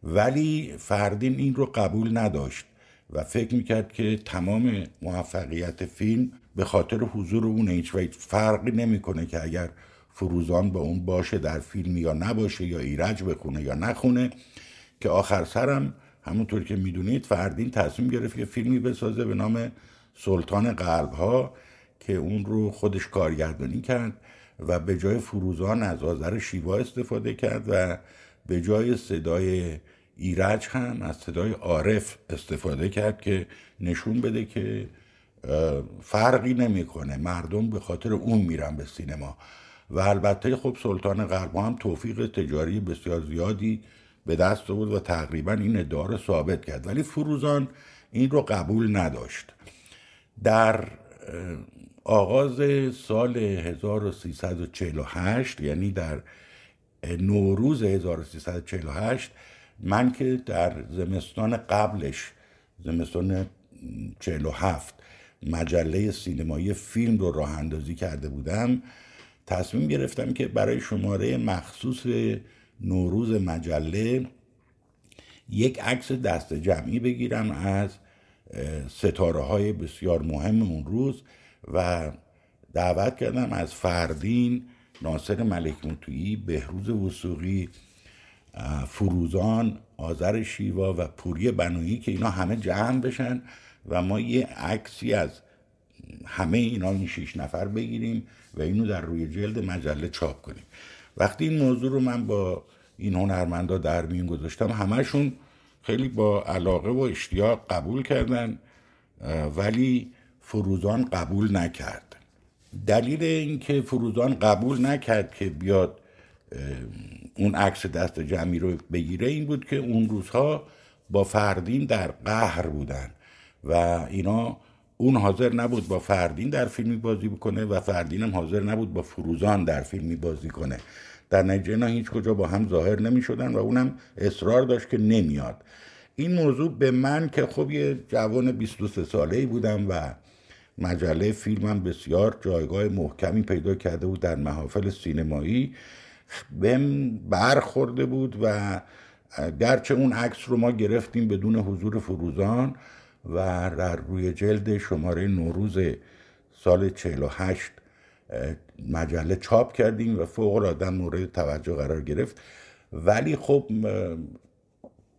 ولی فردین این رو قبول نداشت. و فکر می‌کرد که تمام موفقیت فیلم به خاطر حضور اون هیچ و فرقی نمی‌کنه که اگر فروزان با اون باشه در فیلم یا نباشه یا ایرج بخونه یا نخونه که آخر سرم همونطور که می‌دونید فردین تصمیم گرفت یه فیلمی بسازه به نام سلطان قلب ها که اون رو خودش کارگردانی کرد و به جای فروزان از آذر شیوا استفاده کرد و به جای صدای ایرج هم از صدای عارف استفاده کرد که نشون بده که فرقی نمی‌کنه. مردم به خاطر اون میرن به سینما. و البته خب سلطان غرب هم توفیق تجاری بسیار زیادی به دست بود و تقریبا این ادعا ثابت کرد. ولی فروزان این رو قبول نداشت. در آغاز سال 1348 یعنی در نوروز 1348 من که در زمستان قبلش زمستان 47 مجله سینمایی فیلم رو راه اندازی کرده بودم تصمیم گرفتم که برای شماره مخصوص نوروز مجله یک عکس دست جمعی بگیرم از ستاره های بسیار مهم اون روز و دعوت کردم از فردین ناصر ملک مطویی بهروز وسوقی فروزان آذر شیوا و پوری بنویی که اینا همه جمع بشن و ما یه عکسی از همه اینا این شیش نفر بگیریم و اینو در روی جلد مجله چاپ کنیم. وقتی این موضوع رو من با این هنرمندا در میون گذاشتم همشون خیلی با علاقه و اشتیاق قبول کردن ولی فروزان قبول نکرد. دلیل اینکه فروزان قبول نکرد که بیاد اون عکس دست جمعی رو بگیره این بود که اون روزها با فردین در قهر بودن و اینا اون حاضر نبود با فردین در فیلمی بازی بکنه و فردین هم حاضر نبود با فروزان در فیلمی بازی کنه. در نتیجه اینا هیچ کجا با هم ظاهر نمی شدن و اونم اصرار داشت که نمیاد. این موضوع به من که خب یه جوان 23 ساله بودم و مجله فیلمم بسیار جایگاه محکمی پیدا کرده بود در محافل سینمایی بهم برخورده بود و گرچه اون عکس رو ما گرفتیم بدون حضور فروزان و در روی جلد شماره نوروز سال 48 مجله چاپ کردیم و فوق العاده مورد توجه قرار گرفت. ولی خب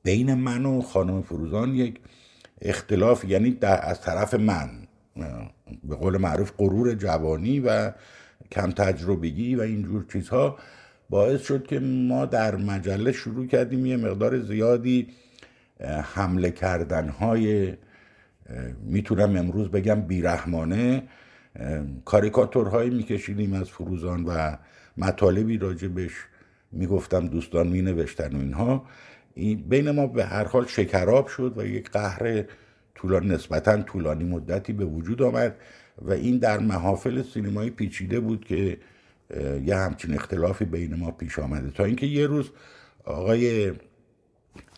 بین من و خانم فروزان یک اختلاف یعنی در از طرف من به قول معروف غرور جوانی و کم تجربگی و اینجور چیزها. باعث شد که ما در مجله شروع کردیم یه مقدار زیادی حمله کردن های می‌تونم امروز بگم بیرحمانه کاریکاتورهایی میکشیدیم از فروزان و مطالبی راجبش می‌گفتم دوستان مینوشتن و اینها. بین ما به هر حال شکراب شد و یک قهر طولانی نسبتا طولانی مدتی به وجود آمد و این در محافل سینمایی پیچیده بود که یه همچین اختلافی بین ما پیش آمده. تا اینکه یه روز آقای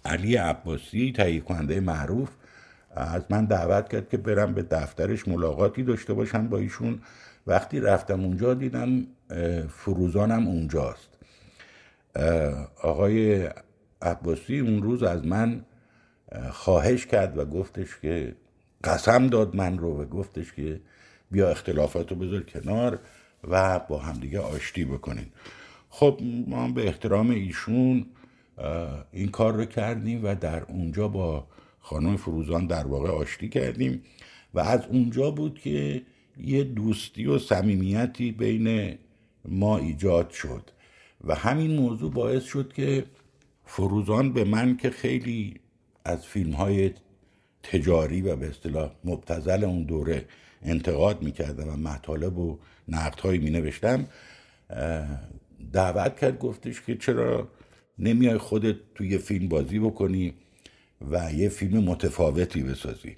علی عباسی تهیه کننده معروف از من دعوت کرد که برم به دفترش ملاقاتی داشته باشم با ایشون. وقتی رفتم اونجا دیدم فروزانم اونجاست. آقای عباسی اون روز از من خواهش کرد و گفتش که قسم داد من رو و گفتش که بیا اختلافات رو بذار کنار. و با همدیگه آشتی بکنین. خب ما به احترام ایشون این کار رو کردیم و در اونجا با خانم فروزان در واقع آشتی کردیم و از اونجا بود که یه دوستی و صمیمیتی بین ما ایجاد شد. و همین موضوع باعث شد که فروزان به من که خیلی از فیلم های تجاری و به اصطلاح مبتزل اون دوره انتقاد می‌کردم و مطالب و نقدهایی می نوشتم دعوت کرد گفتش که چرا نمیای خودت توی فیلم بازی بکنی و یه فیلم متفاوتی بسازی.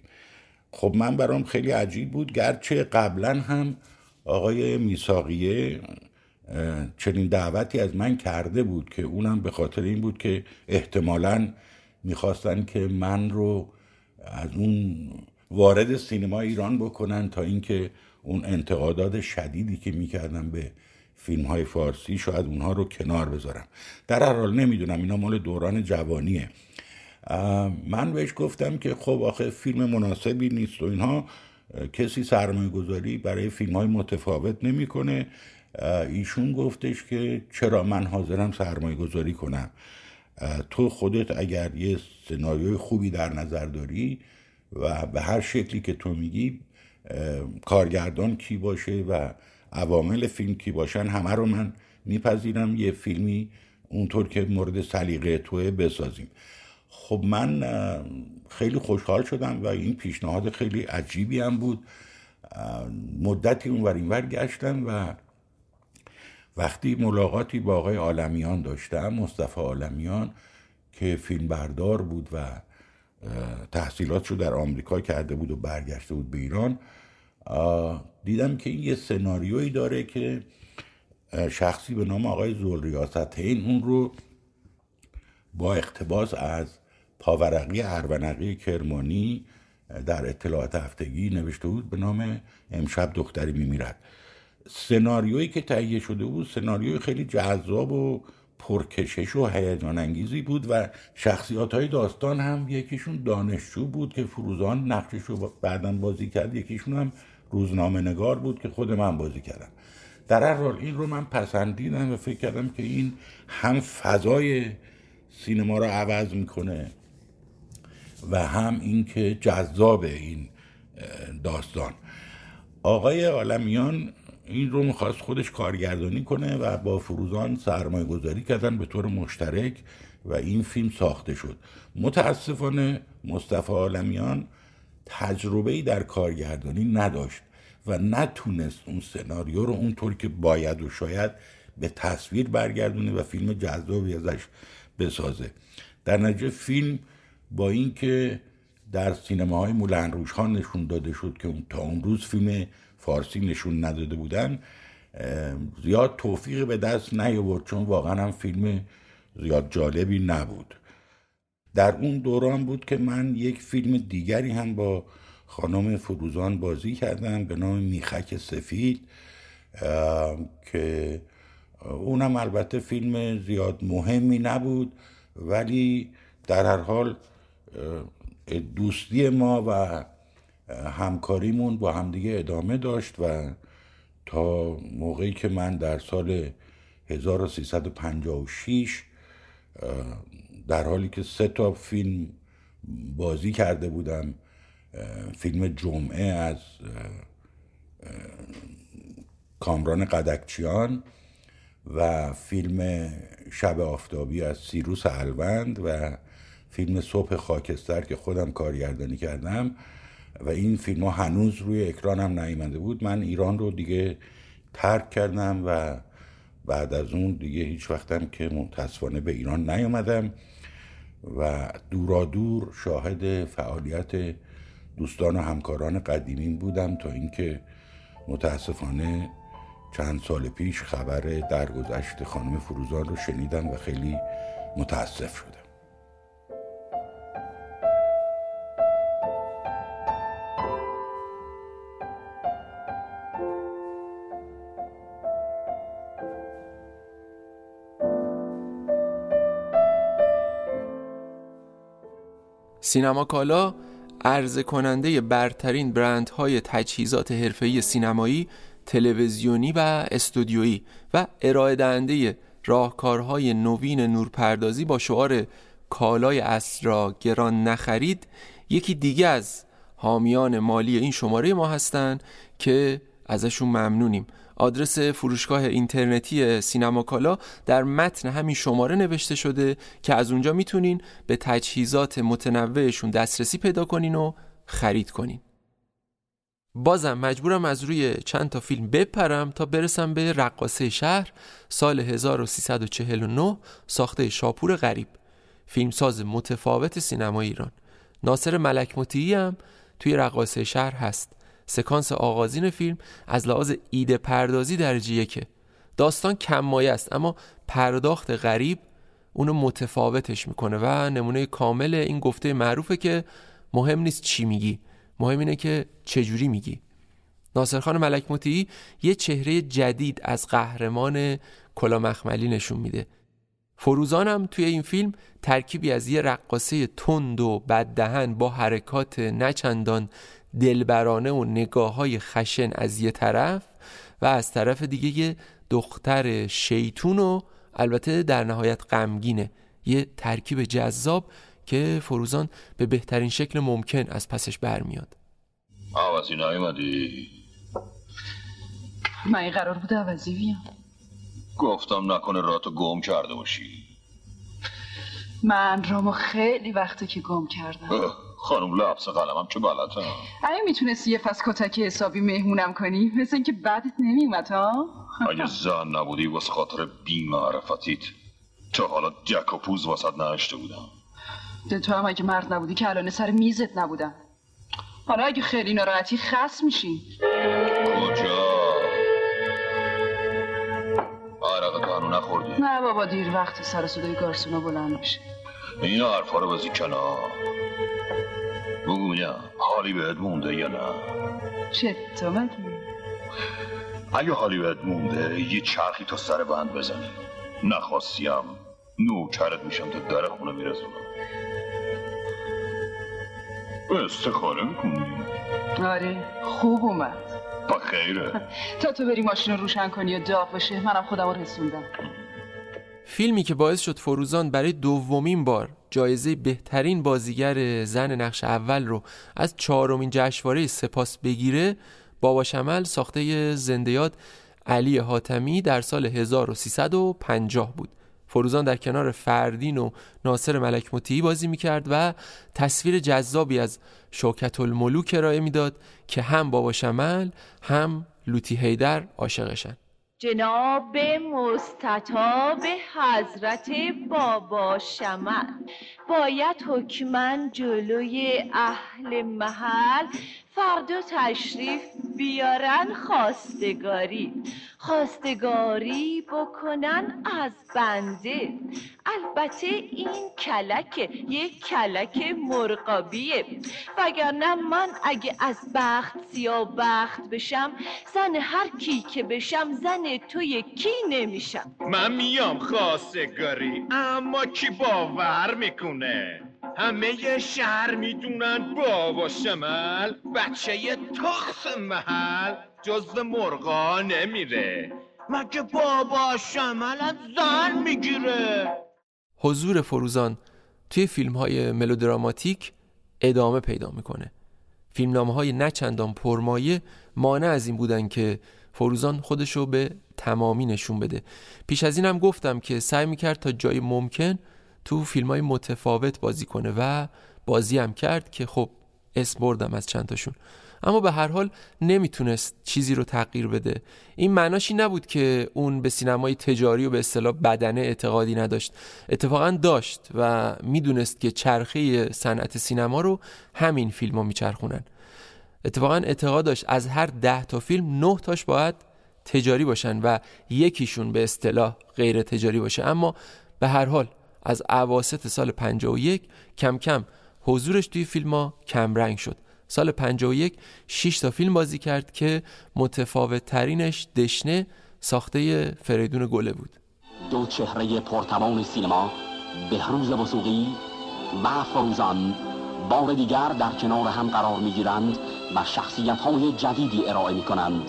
خب من برام خیلی عجیب بود. گرچه قبلا هم آقای میساقیه چنین دعوتی از من کرده بود که اونم به خاطر این بود که احتمالا می‌خواستن که من رو از اون وارد سینما ایران بکنن تا اینکه اون انتقادات شدیدی که می‌کردن به فیلم های فارسی شاید اونها رو کنار بذارم. در هر حال نمی‌دونم اینا مال دوران جوانیه. من بهش گفتم که خب آخه فیلم مناسبی نیست و اینها کسی سرمایه گذاری برای فیلم های متفاوت نمی‌کنه. ایشون گفتش که چرا من حاضرم سرمایه گذاری کنم تو خودت اگر یه سناریوی خوبی در نظر داری و به هر شکلی که تو میگی کارگردان کی باشه و عوامل فیلم کی باشن همه رو من میپذیرم. یه فیلمی اونطور که مورد سلیقه توه بسازیم. خب من خیلی خوشحال شدم و این پیشنهاد خیلی عجیبی هم بود. مدتی اونور اینور گشتم و وقتی ملاقاتی با آقای عالمیان داشتم مصطفی عالمیان که فیلم بردار بود و تحصیلات رو در آمریکا کرده بود و برگشته بود به ایران. دیدم که این یه سناریویی داره که شخصی به نام آقای این اون رو با اقتباس از پاورقی ارونقی کرمانی در اطلاعات هفتگی نوشته بود به نام امشب دختری میمیرد. سناریویی که تهیه شده بود سناریوی خیلی جذاب و پرکشش و هیجان انگیزی بود و شخصیات های داستان هم یکیشون دانشجو بود که فروزان نقشش رو بعدا بازی کرد یکیشون هم روزنامه نگار بود که خود من بازی کردم. در هر حال این رو من پسندیدم و فکر کردم که این هم فضای سینما رو عوض می‌کنه و هم اینکه جذاب این داستان. آقای عالمیان این رو می‌خواست خودش کارگردانی کنه و با فروزان سرمایه گذاری کردن به طور مشترک و این فیلم ساخته شد. متاسفانه مصطفی عالمیان تجربه در کارگردانی نداشت و نتونست اون سناریو رو اونطور که باید و شاید به تصویر برگردونه و فیلم جذابی ازش بسازه. در نتیجه فیلم با اینکه در سینماهای مولن ها نشون داده شد که تا اون روز فیلم فارسی نشون نداده بودن زیاد توفیق به دست نیاورد چون واقعا هم فیلم زیاد جالبی نبود. در اون دوران بود که من یک فیلم دیگری هم با خانم فروزان بازی کردم به نام میخک سفید که اونم البته فیلم زیاد مهمی نبود ولی در هر حال دوستی ما و همکاریمون با همدیگه ادامه داشت و تا موقعی که من در سال 1356 در حالی که سه تا فیلم بازی کرده بودم فیلم جمعه از کامران قدکچیان و فیلم شب آفتابی از سیروس الوند و فیلم صبح خاکستر که خودم کارگردانی کردم. و این فیلم ها هنوز روی اکرانم نیامده بود. من ایران رو دیگه ترک کردم و بعد از اون دیگه هیچ وقتم که متاسفانه به ایران نیامدم و دورا دور شاهد فعالیت دوستان و همکاران قدیمین بودم تا اینکه متاسفانه چند سال پیش خبر درگذشت خانم فروزان رو شنیدم و خیلی متاسف شدم. سینما کالا عرضه کننده برترین برندهای تجهیزات حرفه‌ای سینمایی، تلویزیونی و استودیویی و ارائه دهنده راهکارهای نوین نورپردازی با شعار کالای اصل را گران نخرید یکی دیگه از حامیان مالی این شماره ما هستند که ازشون ممنونیم. آدرس فروشگاه اینترنتی سینما کالا در متن همین شماره نوشته شده که از اونجا می‌تونین به تجهیزات متنوعشون دسترسی پیدا کنین و خرید کنین. بازم مجبورم از روی چند تا فیلم بپرم تا برسم به رقاسه شهر سال 1349 ساخته شاپور غریب فیلمساز متفاوت سینما ایران. ناصر ملک مطیعی هم توی رقاسه شهر هست. سکانس آغازین فیلم از لحاظ ایده پردازی درجه یکه. داستان کم است اما پرداخت غریب اونو متفاوتش می‌کنه و نمونه کامل این گفته معروفه که مهم نیست چی میگی مهم اینه که چجوری میگی. ناصرخان ملک مطیعی یه چهره جدید از قهرمان کلا مخملی نشون میده. فروزان هم توی این فیلم ترکیبی از یه رقاصه تند و بددهن با حرکات نچندان دلبرانه و نگاه های خشن از یه طرف و از طرف دیگه یه دختر شیطون و البته در نهایت غمگینه یه ترکیب جذاب که فروزان به بهترین شکل ممکن از پسش برمیاد. آوازی نایمدی من این قرار بوده عوضی بیام. گفتم نکنه راتو گم کرده باشی. من رامو خیلی وقته که گم کردم. خانم لبس قلمم چه بلدم اگه می‌تونستی یه فس کتکی حسابی مهمونم کنی مثل اینکه بعدت نمیومد ها؟ اگه زن نبودی واس خاطر بیمعرفتیت تا حالا جک و پوز واسد نهشته بودم. ده تو هم اگه مرد نبودی که الان سر میزت نبودم. حالا اگه خیلی ناراحتی خس میشی. نخوردی؟ نه بابا دیر وقت سر صدای گارسونا بلند میشه. این حرفا رو بازی کنار. بگو میگم حالی بهت مونده یا نه؟ چطور مگی اگه حالی بهت مونده یه چرخی تا سر بند بزنی. نخواستیم نوکرت میشم تا در خونه میرسونم استخاره می‌کنی؟ آره خوب اومد. با خیره. تا تو بری ماشین رو روشن کنی و داغ بشه منم خودم رو رسوندم. فیلمی که باعث شد فروزان برای دومین بار جایزه بهترین بازیگر زن نقش اول رو از چهارمین جشنواره سپاس بگیره بابا شمل ساخته زندیات علی حاتمی در سال 1350 بود. فروزان در کنار فردین و ناصر ملک مطیعی بازی می‌کرد و تصویر جذابی از شوکت الملوک ارائه می‌داد که هم بابا شمل هم لوتی هیدر عاشقشن. جناب مستطاب حضرت بابا شمل باید حکمن جلوی اهل محل فردا تشریف بیارن خواستگاری. خواستگاری بکنن از بنده. البته این کلک یک کلک مرقابیه وگرنه من اگه از بخت سیاه بخت بشم زن هر کی که بشم زن تو یکی نمیشم. من میام خواستگاری اما کی باور می‌کنه؟ همه شهر می‌دونن بابا شمل بچه تخت محل جزو مرغا نمیره. مگه بابا شمل زن می‌گیره؟ حضور فروزان توی فیلم های ملودراماتیک ادامه پیدا می‌کنه. فیلمنامه های نچندان پرمایه مانع از این بودن که فروزان خودشو به تمامی نشون بده. پیش از این هم گفتم که سعی می‌کرد تا جای ممکن تو فیلم های متفاوت بازی کنه و بازی هم کرد که خب اسم بردم از چند تاشون اما به هر حال نمی‌تونست چیزی رو تغییر بده. این معناشی نبود که اون به سینمای تجاری و به اصطلاح بدنه اعتقادی نداشت. اتفاقا داشت و می‌دونست که چرخه صنعت سینما رو همین فیلم ها میچرخونن. اتفاقا اعتقاد داشت از هر ده تا فیلم نه تاش باید تجاری باشن و یکیشون به اصطلاح غیر تجاری باشه. اما به هر حال از عواست سال 51 کم کم حضورش توی فیلم ها کم رنگ شد. سال 51 6 تا فیلم بازی کرد که متفاوت ترینش دشنه ساخته فریدون گله بود. دو چهره پرتوان سینما بهروز وسوقی و فروزان بار دیگر در کنار هم قرار می گیرند و شخصیت های جدیدی ارائه می کنند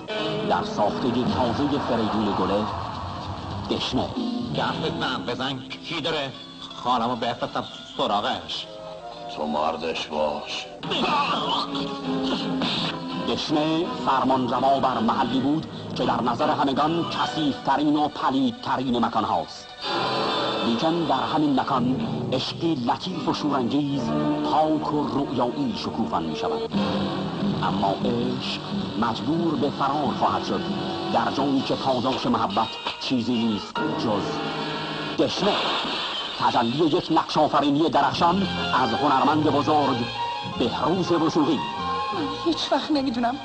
در ساختگی تازه فریدون گله دشنه گفتت من بزن کی داره؟ خانمو بفرستم سراغش. تو مردش باش. دشنه فرمانروا بر محلی بود که در نظر همگان کسیفترین و پلیدترین مکان هاست. لیکن در همین مکان عشقی لطیف و شورانگیز پاک و رؤیایی شکوفان می شود اما عشق مجبور به فرار خواهد شد. در جایی که پاداش محبت چیزی نیست جز دشنه تجلی یک نقش آفرینی درخشان از هنرمند بزرگ بهروز وسوقی من هیچ وقت نمی‌دونم.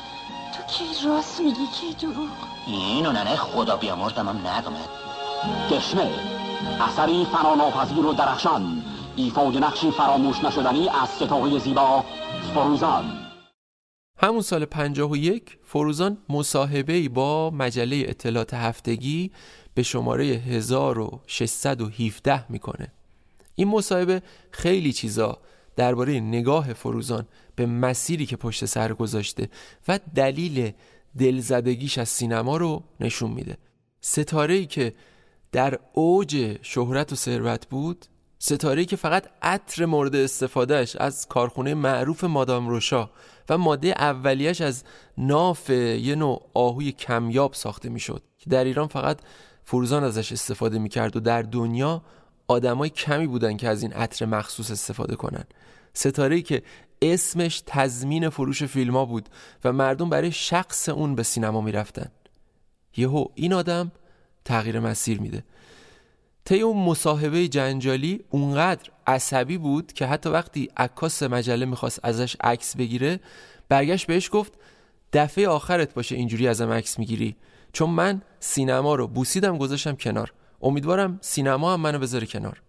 تو کی راست میگی؟ کی دروغ؟ اینو ننه خدا بیامردم هم نگمه دشنه اثری فناناپذیر و درخشان ایفای نقشی فراموش نشدنی از ستاره زیبا فروزان. همون سال 51 فروزان مصاحبه با مجله اطلاعات هفتگی به شماره 1617 می‌کنه. این مصاحبه خیلی چیزا درباره نگاه فروزان به مسیری که پشت سر گذاشته و دلیل دلزدگیش از سینما رو نشون میده. ستاره که در اوج شهرت و ثروت بود ستاره که فقط عطر مورد استفادهش از کارخونه معروف مادام روشا و ماده اولیش از ناف یه نوع آهوی کمیاب ساخته می‌شد که در ایران فقط فروزان ازش استفاده می‌کرد و در دنیا آدمای کمی بودن که از این عطر مخصوص استفاده کنن. ستاره ای که اسمش تضمین فروش فیلم ها بود و مردم برای شخص اون به سینما می‌رفتن. یهو این آدم تغییر مسیر میده. طی اون مصاحبه جنجالی اونقدر عصبی بود که حتی وقتی عکاس مجله می‌خواست ازش عکس بگیره برگشت بهش گفت دفعه آخرت باشه اینجوری ازم عکس می‌گیری. چون من سینما رو بوسیدم گذاشتم کنار. امیدوارم سینما هم منو بذاره کنار.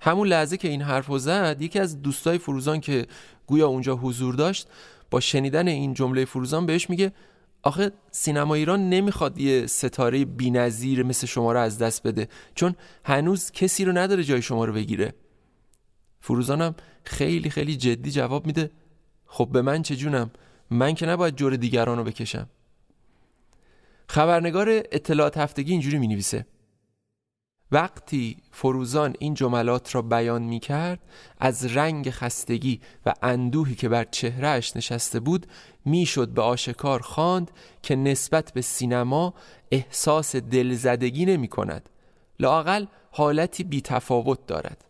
همون لحظه که این حرف زد یکی از دوستای فروزان که گویا اونجا حضور داشت با شنیدن این جمله فروزان بهش میگه آخه سینما ایران نمی‌خواد یه ستاره بینظیر مثل شما رو از دست بده. چون هنوز کسی رو نداره جای شما رو بگیره. فروزانم خیلی خیلی جدی جواب میده خب به من چه جونم؟ من که نباید جور دیگران رو بکشم. خبرنگار اطلاعات هفتگی اینجوری می نویسه وقتی فروزان این جملات را بیان می کرد از رنگ خستگی و اندوهی که بر چهرهش نشسته بود می‌شد به آشکار خواند که نسبت به سینما احساس دلزدگی نمی کند لاقل حالتی بی تفاوت دارد.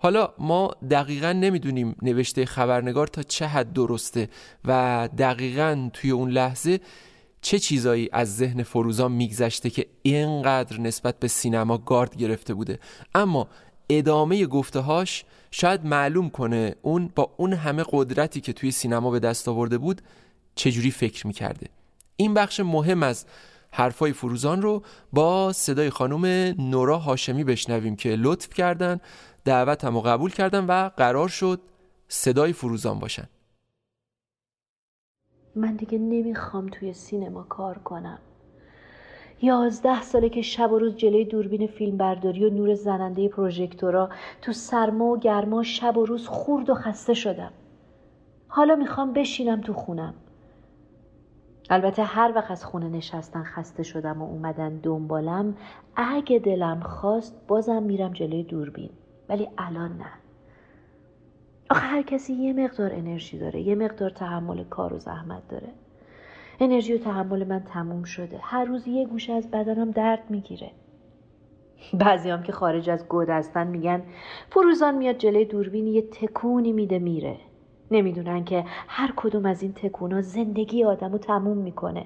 حالا ما دقیقا نمی‌دونیم نوشته خبرنگار تا چه حد درسته و دقیقا توی اون لحظه چه چیزایی از ذهن فروزان میگذشته که اینقدر نسبت به سینما گارد گرفته بوده؟ اما ادامه گفتهاش شاید معلوم کنه اون با اون همه قدرتی که توی سینما به دست آورده بود چجوری فکر می‌کرده. این بخش مهم از حرفای فروزان رو با صدای خانم نورا هاشمی بشنویم که لطف کردن دعوتم رو قبول کردن و قرار شد صدای فروزان باشن. من دیگه نمی‌خوام توی سینما کار کنم. یازده ساله که شب و روز جلوی دوربین فیلم برداری و نور زننده پروژکتورا تو سرما و گرما شب و روز خورد و خسته شدم. حالا می‌خوام بشینم تو خونم. البته هر وقت از خونه نشستن خسته شدم و اومدن دنبالم اگه دلم خواست بازم میرم جلوی دوربین. ولی الان نه. آخه هر کسی یه مقدار انرژی داره یه مقدار تحمل کار و زحمت داره. انرژی و تحمل من تموم شده. هر روز یه گوشه از بدنم درد می‌گیره. بعضی هم که خارج از گود هستن میگن فروزان میاد جلوی دوربین یه تکونی میده میره. نمی‌دونن که هر کدوم از این تکونا زندگی آدم رو تموم می‌کنه.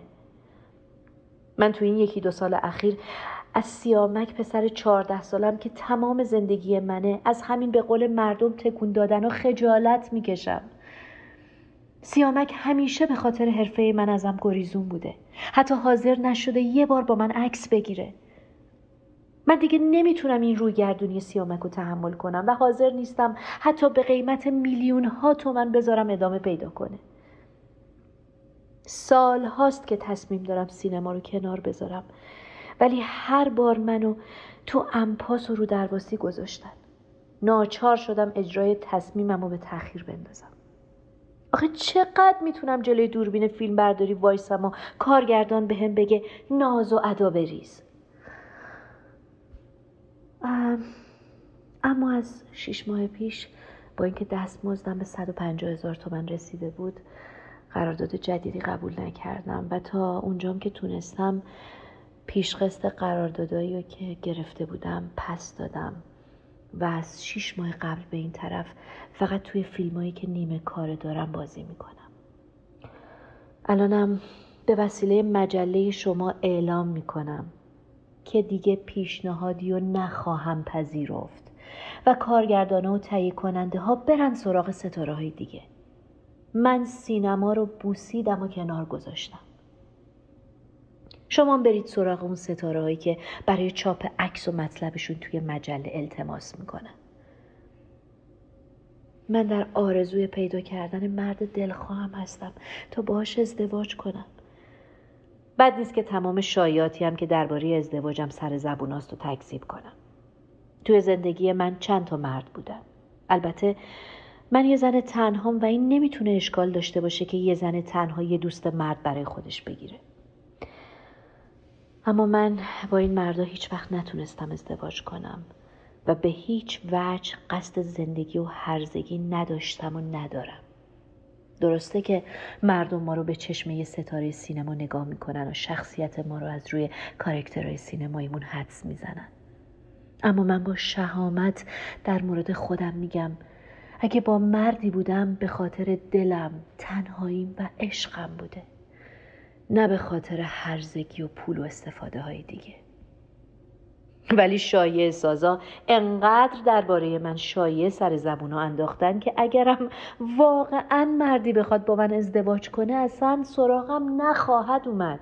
من تو این یکی دو سال اخیر از سیامک پسر چهارده سالم که تمام زندگی منه از همین به قول مردم تکون دادن و خجالت می‌کشم. سیامک همیشه به خاطر حرفه من ازم گریزون بوده. حتی حاضر نشده یه بار با من عکس بگیره. من دیگه نمی‌تونم این روی گردونی سیامک رو تحمل کنم و حاضر نیستم حتی به قیمت میلیون ها تومن بذارم ادامه پیدا کنه. سال هاست که تصمیم دارم سینما رو کنار بذارم. ولی هر بار منو تو امپاس و رو درواسی گذاشتن. ناچار شدم اجرای تصمیمم رو به تاخیر بندازم. آخه چقدر می‌تونم جلوی دوربین فیلم برداری وایسم و کارگردان به هم بگه ناز و ادا بریز. اما از شیش ماه پیش با اینکه دستمزدم به 150 هزار تومن رسیده بود قرارداد جدیدی قبول نکردم و تا اونجام که تونستم پیشقسط قراردادایی رو که گرفته بودم پس دادم. و از شیش ماه قبل به این طرف فقط توی فیلمایی که نیمه کار دارم بازی می‌کنم. الانم به وسیله مجله شما اعلام می‌کنم که دیگه پیشنهادی و نخواهم پذیرفت و کارگردانه و تهیه کننده ها برن سراغ ستاره های دیگه. من سینما رو بوسیدم و کنار گذاشتم. شما برید سراغ اون ستاره هایی که برای چاپ عکس و مطلبشون توی مجله التماس می‌کنن. من در آرزوی پیدا کردن مرد دلخواهم هستم تا باهاش ازدواج کنم. بد نیست که تمام شایاتی هم که درباره ازدواجم سر زبوناست و تکذیب کنم. توی زندگی من چند تا مرد بودن. البته من یه زن تنهام و این نمی‌تونه اشکال داشته باشه که یه زن تنها یه دوست مرد برای خودش بگیره. اما من با این مردا هیچ وقت نتونستم ازدواج کنم و به هیچ وجه قصد زندگی و هرزگی نداشتم و ندارم. درسته که مردم ما رو به چشمه ستاره سینما نگاه می‌کنن و شخصیت ما رو از روی کارکترهای سینماییمون حدس می‌زنن. اما من با شهامت در مورد خودم میگم اگه با مردی بودم به خاطر دلم تنهاییم و عشقم بوده. نه به خاطر هرزگی و پول و استفاده های دیگه. ولی شایع سازا انقدر درباره من شایع سر زبونو انداختن که اگرم واقعا مردی بخواد با من ازدواج کنه اصلا سراغم نخواهد اومد.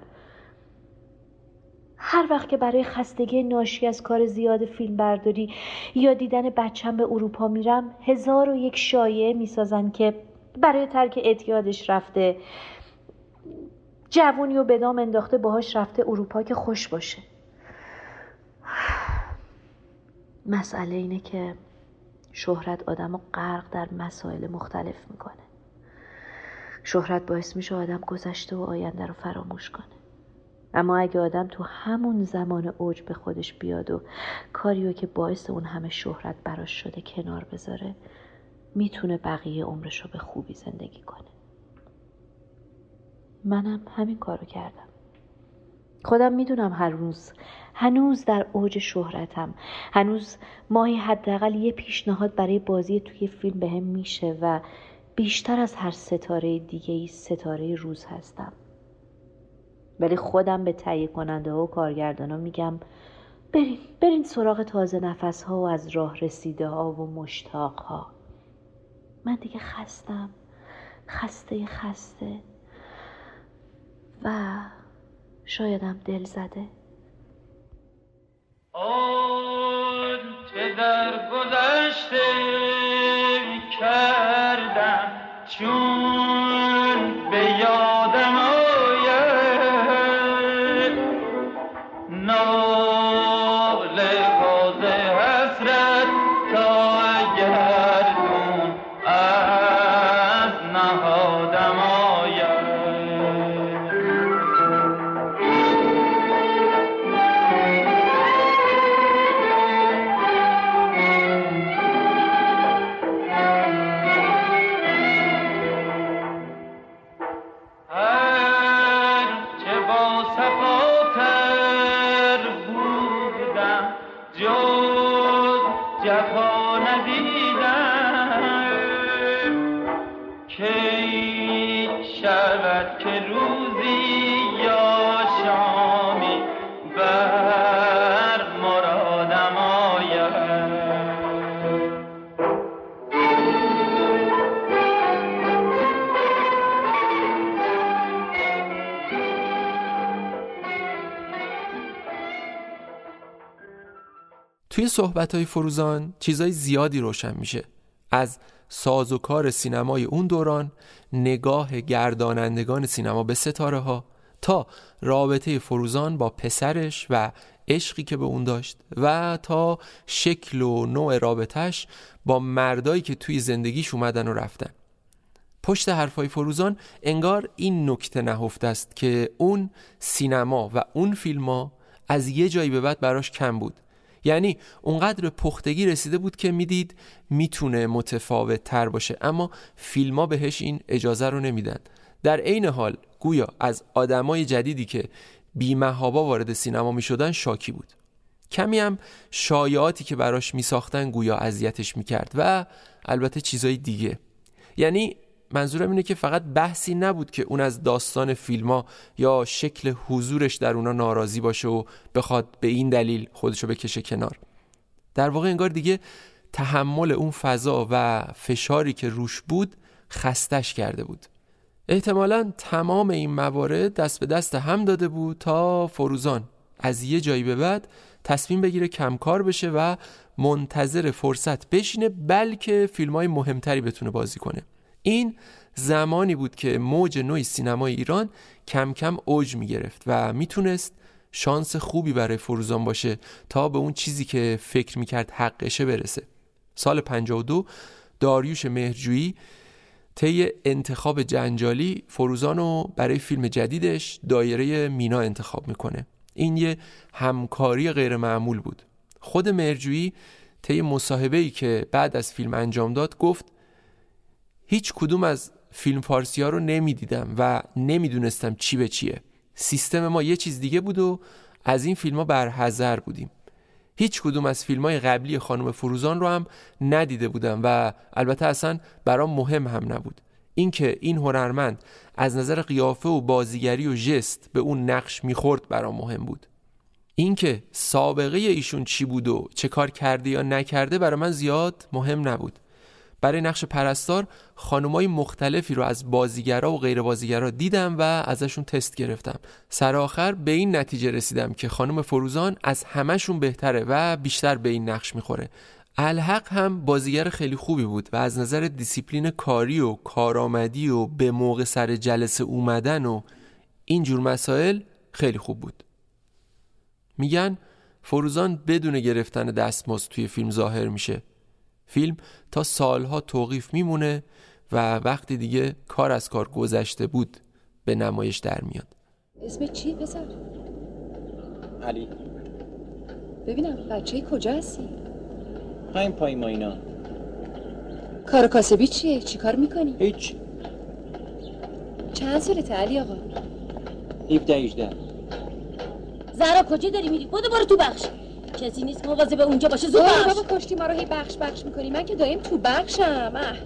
هر وقت که برای خستگی ناشی از کار زیاد فیلم برداری یا دیدن بچم به اروپا میرم هزار و یک شایعه می‌سازن که برای ترک اعتیادش رفته. جوونی و بدام انداخته باهاش رفته اروپا که خوش باشه. مسئله اینه که شهرت آدم رو غرق در مسائل مختلف می‌کنه. شهرت باعث میشه آدم گذشته و آینده رو فراموش کنه. اما اگه آدم تو همون زمان اوج به خودش بیاد و کاریو که باعث اون همه شهرت براش شده کنار بذاره می‌تونه بقیه عمرش رو به خوبی زندگی کنه. منم همین کارو کردم. خودم می‌دونم هر روز هنوز در اوج شهرتم هنوز ماهی حداقل یه پیشنهاد برای بازی توی فیلم بهم میشه و بیشتر از هر ستاره دیگه ای ستاره روز هستم. ولی خودم به تهیه کننده ها و کارگردان میگم برین برین سراغ تازه نفس ها و از راه رسیده ها و مشتاق ها من دیگه خستم. خسته خسته. و شایدم دل زده. آن چه در گذشته کردم چون به یادم توی صحبت های فروزان چیزای زیادی روشن میشه. از ساز و کار سینمای اون دوران نگاه گردانندگان سینما به ستاره ها تا رابطه فروزان با پسرش و عشقی که به اون داشت و تا شکل و نوع رابطش با مردایی که توی زندگیش اومدن و رفتن. پشت حرفای فروزان انگار این نکته نهفته است که اون سینما و اون فیلم از یه جایی به بعد براش کم بود. یعنی اونقدر پختگی رسیده بود که می‌دید می‌تونه متفاوت تر باشه. اما فیلم بهش این اجازه رو نمیدن. در عین حال گویا از آدمای جدیدی که بیمهابا وارد سینما می‌شدن شاکی بود. کمی هم شایعاتی که براش میساختن گویا اذیتش می‌کرد و البته چیزای دیگه. یعنی منظورم اینه که فقط بحثی نبود که اون از داستان فیلم یا شکل حضورش در اونا ناراضی باشه و بخواد به این دلیل خودشو بکشه کنار. در واقع انگار دیگه تحمل اون فضا و فشاری که روش بود خستش کرده بود. احتمالا تمام این موارد دست به دست هم داده بود تا فروزان. از یه جایی به بعد تصمیم بگیره کمکار بشه و منتظر فرصت بشینه بلکه فیلم های مهمتری بتونه بازی کنه. این زمانی بود که موج نوی سینمای ایران کم کم اوج می گرفت و می‌تونست شانس خوبی برای فروزان باشه تا به اون چیزی که فکر می‌کرد حقشه برسه. سال 52 داریوش مهرجویی طی انتخاب جنجالی فروزان رو برای فیلم جدیدش دایره مینا انتخاب می‌کنه. این یه همکاری غیر معمول بود. خود مرجویی طی مصاحبه ای که بعد از فیلم انجام داد گفت هیچ کدوم از فیلم فارسی ها رو نمی‌دیدم و نمی‌دونستم چی به چیه. سیستم ما یه چیز دیگه بود و از این فیلم ها برحضر بودیم. هیچ کدوم از فیلم های قبلی خانم فروزان رو هم ندیده بودم و البته اصلا برام مهم هم نبود. اینکه این هنرمند از نظر قیافه و بازیگری و ژست به اون نقش می‌خورد برام مهم بود. اینکه سابقه ایشون چی بود و چه کار کرده یا نکرده برای من زیاد مهم نبود. برای نقش پرستار خانمای مختلفی رو از بازیگرا و غیر بازیگرا دیدم و ازشون تست گرفتم. سر آخر به این نتیجه رسیدم که خانم فروزان از همهشون بهتره و بیشتر به این نقش می‌خوره. الحق هم بازیگر خیلی خوبی بود و از نظر دیسیپلین کاری و کارآمدی و به موقع سر جلسه اومدن و اینجور مسائل خیلی خوب بود. میگن فروزان بدون گرفتن دستمزد توی فیلم ظاهر میشه. فیلم تا سالها توقیف میمونه و وقتی دیگه کار از کار گذشته بود به نمایش در میاد اسم چی پسر؟ علی ببینم بچه کجا هستی؟ همین پای ما اینا کار کاسبی چیه؟ چی کار می‌کنی؟ هیچ چند سالته علی آقا؟ 17 18 زهرا کجا داری میری؟ بودو برو تو بخش کسی نیست به اونجا باشه زود باش. بابا کشتی ما رو هی بخش بخش می‌کنی. من که دایم تو بخشم. اه.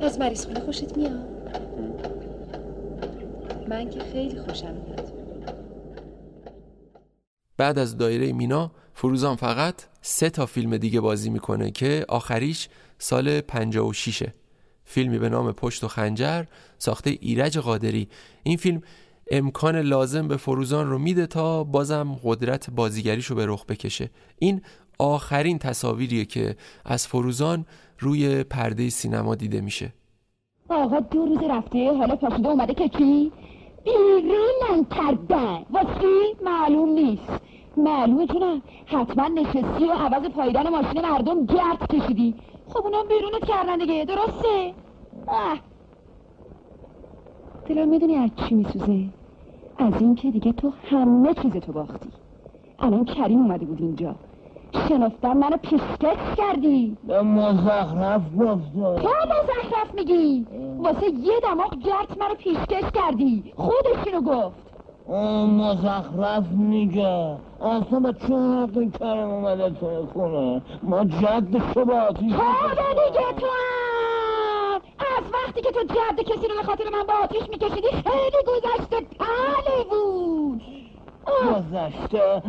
از مریض خونه خوشت میاد؟ من که خیلی خوشم میاد. بعد از دایره مینا فروزان فقط سه تا فیلم دیگه بازی می‌کنه که آخریش سال 56 فیلمی به نام پشت و خنجر ساخته ایرج قادری. این فیلم امکان لازم به فروزان رو میده تا بازم قدرت بازیگریشو به رخ بکشه. این آخرین تصاویریه که از فروزان روی پرده سینما دیده میشه. آقا دو روز رفته حالا پاشده اومده که چی؟ بیرونم کردن. واسه معلوم نیست. معلومه جونم حتما نشستی و عوض پایدن ماشین مردم گرد کشیدی. خب اونا بیرونت کردن دیگه. درسته؟ اه. دلم می‌دونی از چی میسوزه. از این که دیگه تو همه چیز تو باختی. الان کریم اومده بود اینجا. شنفتن منو پیشکش کردی. به مزخرف گفته تو مزخرف میگی. واسه یه دماغ جرت منو پیشکش کردی. خودش اینو گفت. اون مزخرف میگه. اصلا به چون حق کریم اومده تو خونه؟ ما جد شباتی دیگه تو از وقتی که تو جد کسی رو به خاطر من با آتیش میکشیدی خیلی گذشته پله بود. گذشته؟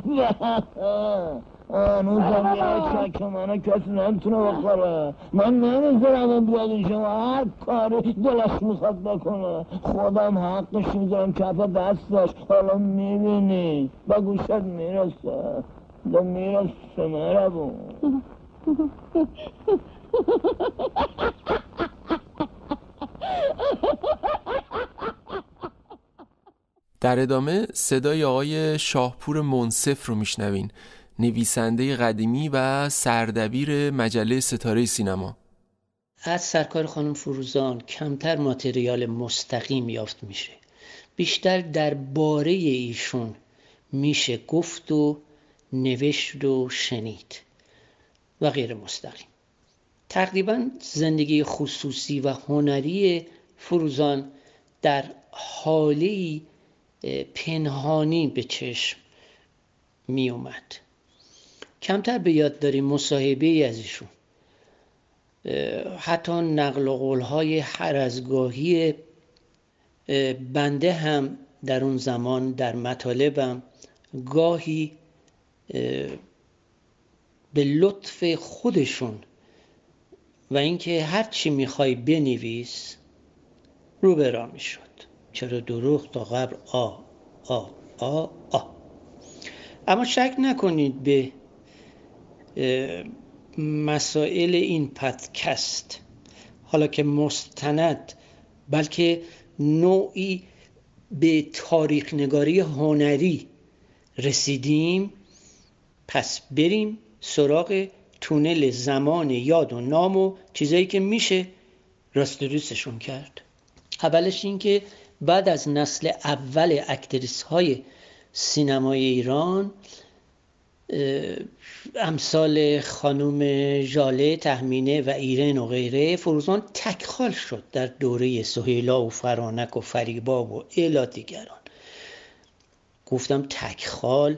هنوزم یه چک منو کسی نمی‌تونه بخوره. من نمی‌ذارم این بیاد اینجا. هر کاری دلش می‌خواد بکنه. خودم حقش می‌ذارم. کف دستش. حالا می‌بینی. با گوشت می‌رسه. به می‌رسه. مربون در ادامه صدای آقای شاهپور منصف رو میشنوین. نویسنده قدیمی و سردبیر مجله ستاره سینما. از سرکار خانم فروزان کمتر ماتریال مستقیم یافت میشه. بیشتر در باره ایشون میشه گفت و نوشت و شنید و غیر مستقیم. تقریبا زندگی خصوصی و هنری فروزان در حالی پنهانی به چشم می اومد کمتر به یاد داریم مصاحبه از ایشون. حتی نقل و قول های هر ازگاهی بنده هم در اون زمان در مطالبم گاهی به لطف خودشون و اینکه هر چی می‌خوای بنویس رو برا می‌شد. چرا دروغ؟ تا قبر آ آ آ آ. اما شک نکنید به مسائل این پدکست حالا که مستند بلکه نوعی به تاریخ نگاری هنری رسیدیم پس بریم سراغ تونل زمان یاد و نام و چیزایی که میشه راست کرد. اولش این که بعد از نسل اول اکتریس های سینمای ایران امثال خانوم ژاله تهمینه و ایرن و غیره فروزان تکخال شد در دوره سهیلا و فرانک و فریبا و الا دیگران گفتم تکخال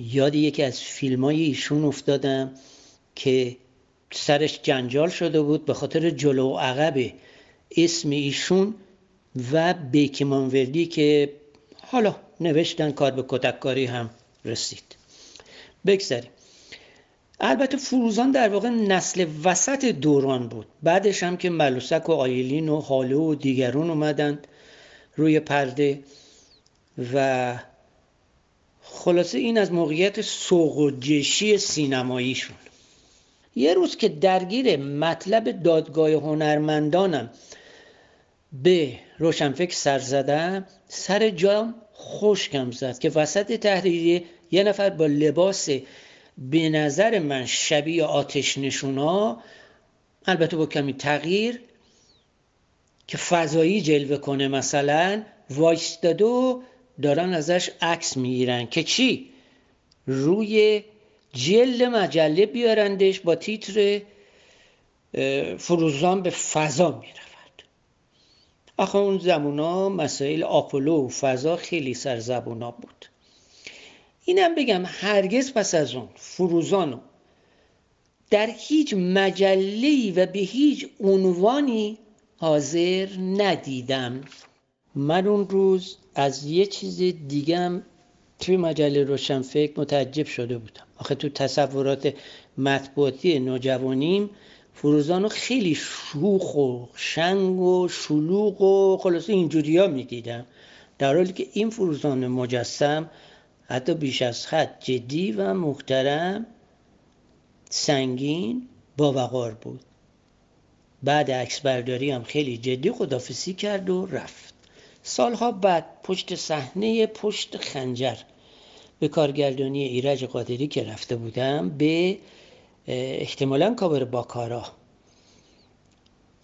یاد یکی از فیلم های ایشون افتادم که سرش جنجال شده بود به خاطر جلو و عقب اسم ایشون و بیکیمانوردی که حالا نوشتن کار به کتککاری هم رسید. بگذاریم. البته فروزان در واقع نسل وسط دوران بود. بعدش هم که ملوسک و آیلین و حالو و دیگرون اومدند روی پرده و خلاصه این از موقعیت سوق و جشی سینماییشون. یه روز که درگیر مطلب دادگاه هنرمندانم به روشنفکر سر زدم سر جام خوشکم زد که وسط تحریریه یه نفر با لباس به نظر من شبیه آتش نشونا البته با کمی تغییر که فضایی جلوه کنه مثلا وایستاده و دارن ازش عکس می‌گیرن که چی؟ روی جلد مجله بیارندش با تیتر فروزان به فضا می‌رفت آخه اون زمونا مسائل آپولو و فضا خیلی سرزبونا بود. اینم بگم هرگز پس از اون فروزانو در هیچ مجله و به هیچ عنوانی حاضر ندیدم. من اون روز از یه چیز دیگم توی مجله روشنفکر متعجب شده بودم. آخه تو تصورات مطبوعاتی نوجوانیم فروزانو خیلی شوخ و شنگ و شلوغ و خلاصه اینجوری ها می‌دیدم. در حالی که این فروزان مجسم حتی بیش از حد جدی و محترم سنگین با وقار بود. بعد عکس برداری هم خیلی جدی خدافسی کرد و رفت. سالها بعد پشت صحنه پشت خنجر به کارگردانی ایرج قادری که رفته بودم به احتمالا کابر باکارا.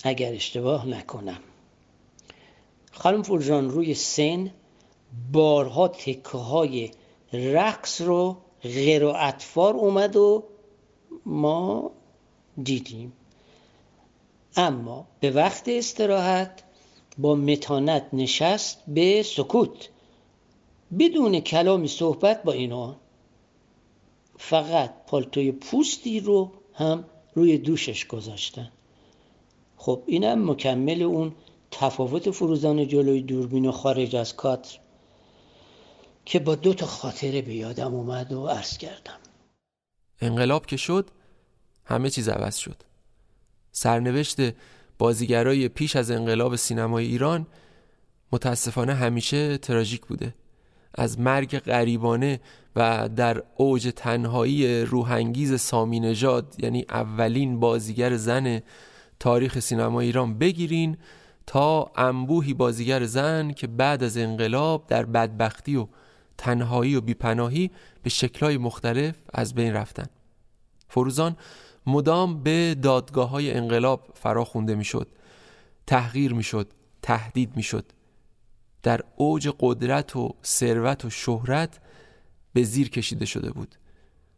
اگر اشتباه نکنم. خانم فورجان روی سن بارها تکه های رقص رو غیر و اطفار اومد و ما دیدیم. اما به وقت استراحت با متانت نشست به سکوت. بدون کلامی صحبت با اینا. فقط پالتوی پوستی رو هم روی دوشش گذاشتن. خب اینم مکمل اون تفاوت فروزان جلوی دوربین و خارج از کادر که با دو تا خاطره به یادم اومد و عرض کردم. انقلاب که شد همه چیز عوض شد. سرنوشت بازیگرای پیش از انقلاب سینمای ایران متاسفانه همیشه تراژیک بوده. از مرگ غریبانه و در اوج تنهایی روحانگیز سامی نژاد یعنی اولین بازیگر زن تاریخ سینما ایران بگیرین تا انبوهی بازیگر زن که بعد از انقلاب در بدبختی و تنهایی و بیپناهی به شکلهای مختلف از بین رفتن. فروزان مدام به دادگاه های انقلاب فرا خونده می‌شد تحقیر می‌شد تهدید می‌شد. در اوج قدرت و ثروت و شهرت به زیر کشیده شده بود.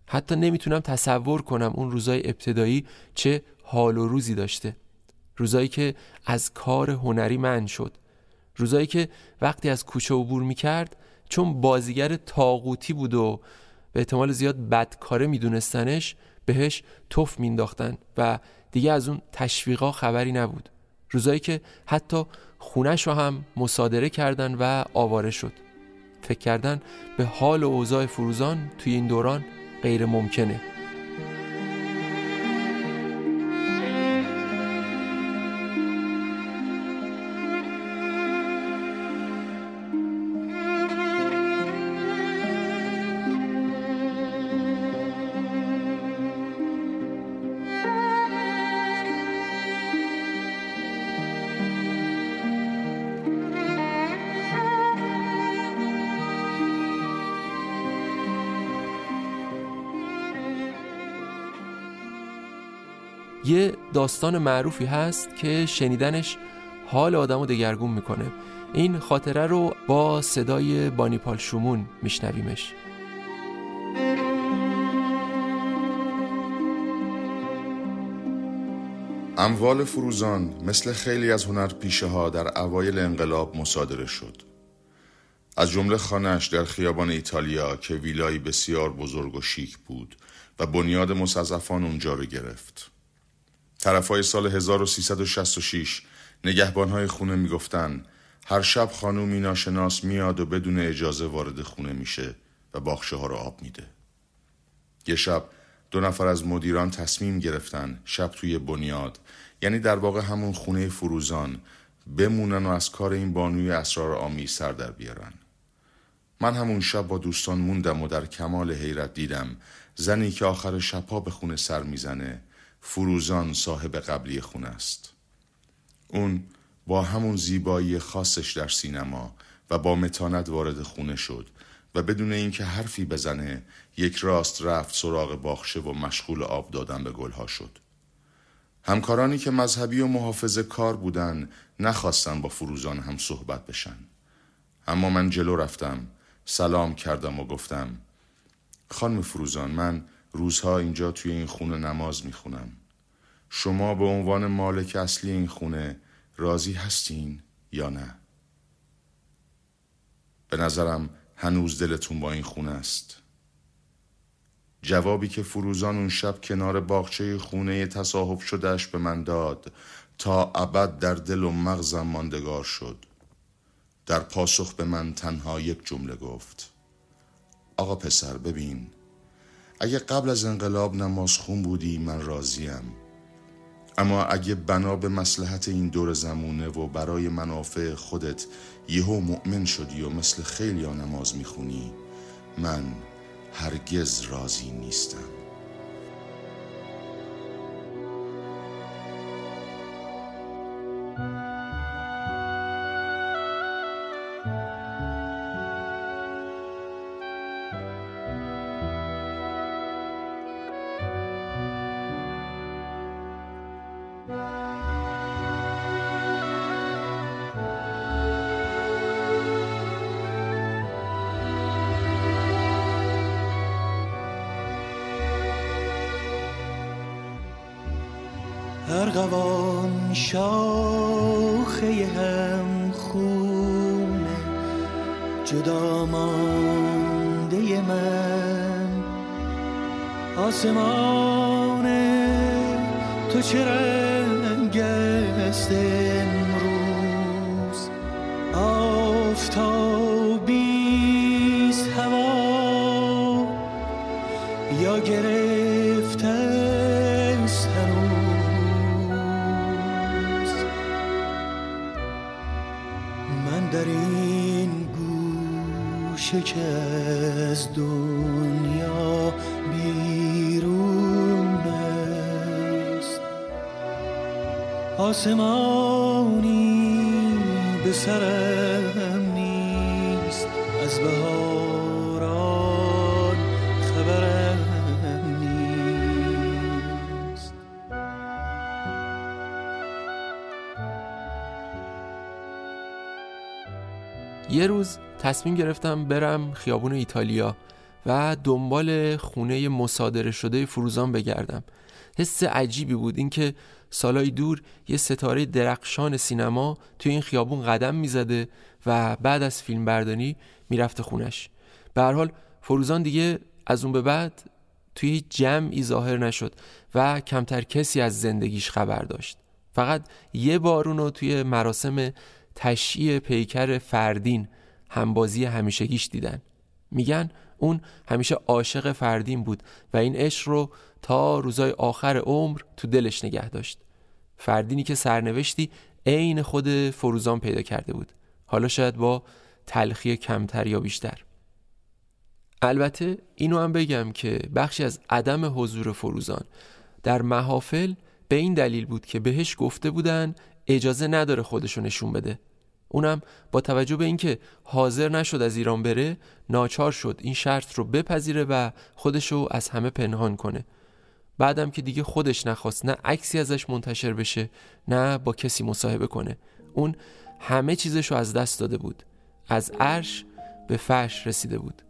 حتی نمی‌تونم تصور کنم اون روزای ابتدایی چه حال و روزی داشته. روزایی که از کار هنری من شد. روزایی که وقتی از کوچه عبور می‌کرد چون بازیگر تاغوتی بود و به احتمال زیاد بدکاره میدونستنش بهش توف مینداختن و دیگه از اون تشویقا خبری نبود. روزایی که حتی خونش رو هم مصادره کردن و آواره شد. فکر کردن به حال و اوضاع فروزان توی این دوران غیر ممکنه. داستان معروفی هست که شنیدنش حال آدم رو دگرگون می‌کنه. این خاطره رو با صدای بانیپال شومون میشنویمش. اموال فروزان مثل خیلی از هنرپیشه ها در اوایل انقلاب مصادره شد. از جمله خانهش در خیابان ایتالیا که ویلایی بسیار بزرگ و شیک بود و بنیاد مستضعفان اونجا رو گرفت. طرفای سال 1366 نگهبانهای خونه می‌گفتن هر شب خانومی ناشناس میاد و بدون اجازه وارد خونه میشه و باخشه ها رو آب میده. یه شب دو نفر از مدیران تصمیم گرفتن شب توی بنیاد یعنی در واقع همون خونه فروزان بمونن و از کار این بانوی اسرار آمیز سر در بیارن. من همون شب با دوستان موندم و در کمال حیرت دیدم زنی که آخر شبها به خونه سر می‌زنه فروزان صاحب قبلی خونه است. اون با همون زیبایی خاصش در سینما و با متانت وارد خونه شد و بدون اینکه حرفی بزنه یک راست رفت سراغ باخشه و مشغول آب دادن به گلها شد. همکارانی که مذهبی و محافظ کار بودن نخواستن با فروزان هم صحبت بشن. اما من جلو رفتم سلام کردم و گفتم خانم فروزان من روزها اینجا توی این خونه نماز می‌خونم. شما به عنوان مالک اصلی این خونه راضی هستین یا نه؟ به نظرم هنوز دلتون با این خونه است. جوابی که فروزان اون شب کنار باغچه خونه تصاحب شدهش به من داد تا ابد در دل و مغزم ماندگار شد. در پاسخ به من تنها یک جمله گفت آقا پسر ببین اگه قبل از انقلاب نماز خون بودی من راضیم. اما اگه بنا به مسلحت این دور زمونه و برای منافع خودت یهو مؤمن شدی و مثل خیلی نماز می‌خونی من هرگز راضی نیستم. روز تصمیم گرفتم برم خیابون ایتالیا و دنبال خونه مصادره شده فروزان بگردم. حس عجیبی بود اینکه سالای دور یه ستاره درخشان سینما توی این خیابون قدم می‌زده و بعد از فیلم بردانی می‌رفته خونش. به هر حال فروزان دیگه از اون به بعد توی جمعی ظاهر نشد و کمتر کسی از زندگیش خبر داشت. فقط یه بار اونو توی مراسم تشییع پیکر فردین همبازی همیشگیش دیدن. میگن اون همیشه عاشق فردین بود و این عشق رو تا روزای آخر عمر تو دلش نگه داشت. فردینی که سرنوشتی عین خود فروزان پیدا کرده بود. حالا شاید با تلخی کمتر یا بیشتر. البته اینو هم بگم که بخشی از عدم حضور فروزان در محافل به این دلیل بود که بهش گفته بودن اجازه نداره خودشو نشون بده. اونم با توجه به اینکه حاضر نشد از ایران بره ناچار شد این شرط رو بپذیره و خودشو از همه پنهان کنه. بعدم که دیگه خودش نخواست نه عکسی ازش منتشر بشه نه با کسی مصاحبه کنه. اون همه چیزشو از دست داده بود. از عرش به فش رسیده بود.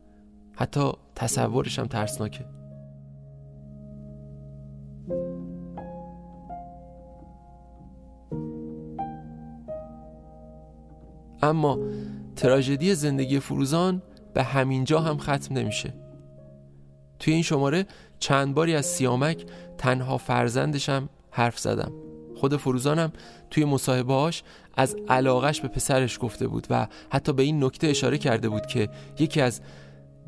حتی تصورش هم ترسناکه. اما تراژدی زندگی فروزان به همین جا هم ختم نمیشه. توی این شماره چند باری از سیامک تنها فرزندشم حرف زدم. خود فروزانم توی مصاحبهاش از علاقش به پسرش گفته بود و حتی به این نکته اشاره کرده بود که یکی از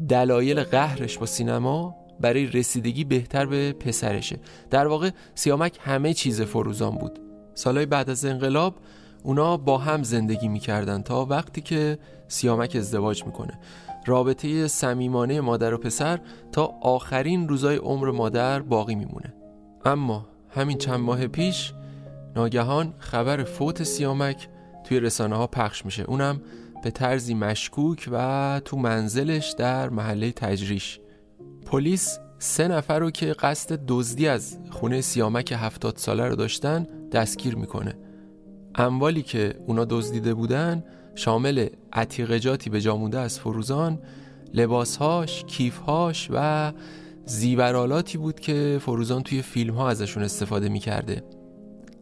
دلایل قهرش با سینما برای رسیدگی بهتر به پسرشه. در واقع سیامک همه چیز فروزان بود. سالهای بعد از انقلاب اونا با هم زندگی می‌کردن تا وقتی که سیامک ازدواج می‌کنه. رابطه صمیمانه مادر و پسر تا آخرین روزای عمر مادر باقی میمونه. اما همین چند ماه پیش ناگهان خبر فوت سیامک توی رسانه ها پخش میشه. اونم به طرزی مشکوک و تو منزلش در محله تجریش. پلیس سه نفر رو که قصد دزدی از خونه سیامک هفتاد ساله رو داشتن دستگیر می‌کنه. اموالی که اونا دزدیده بودن شامل عتیقجاتی به جامونده از فروزان لباسهاش، کیفهاش و زیورالاتی بود که فروزان توی فیلم ها ازشون استفاده می‌کرده.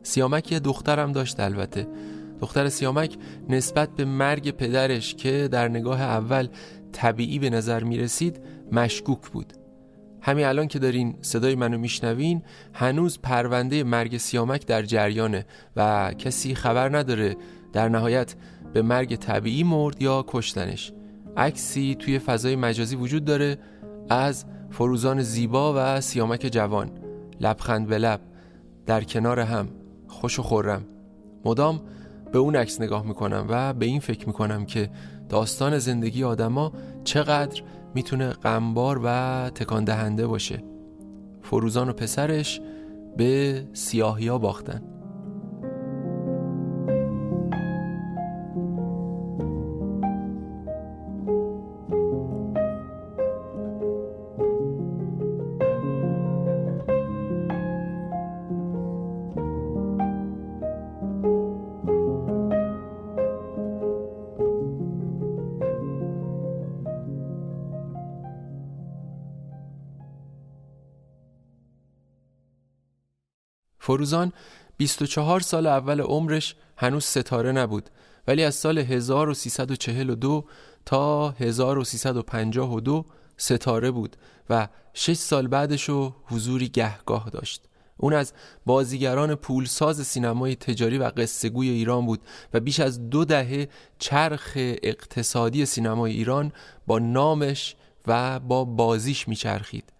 سیامک یه دخترم داشت البته. دختر سیامک نسبت به مرگ پدرش که در نگاه اول طبیعی به نظر می رسید مشکوک بود. همین الان که دارین صدای منو میشنوین هنوز پرونده مرگ سیامک در جریانه و کسی خبر نداره در نهایت به مرگ طبیعی مرد یا کشتنش. عکسی توی فضای مجازی وجود داره از فروزان زیبا و سیامک جوان. لبخند به لب در کنار هم. خوش و خورم. مدام به اون عکس نگاه می‌کنم و به این فکر می‌کنم که داستان زندگی آدما چقدر می‌تونه غمبار و تکان دهنده باشه. فروزان و پسرش به سیاهی ها باختن. فروزان 24 سال اول عمرش هنوز ستاره نبود ولی از سال 1342 تا 1352 ستاره بود و 6 سال بعدشو حضوری گهگاه داشت. اون از بازیگران پولساز سینمای تجاری و قصهگوی ایران بود و بیش از دو دهه چرخ اقتصادی سینمای ایران با نامش و با بازیش میچرخید.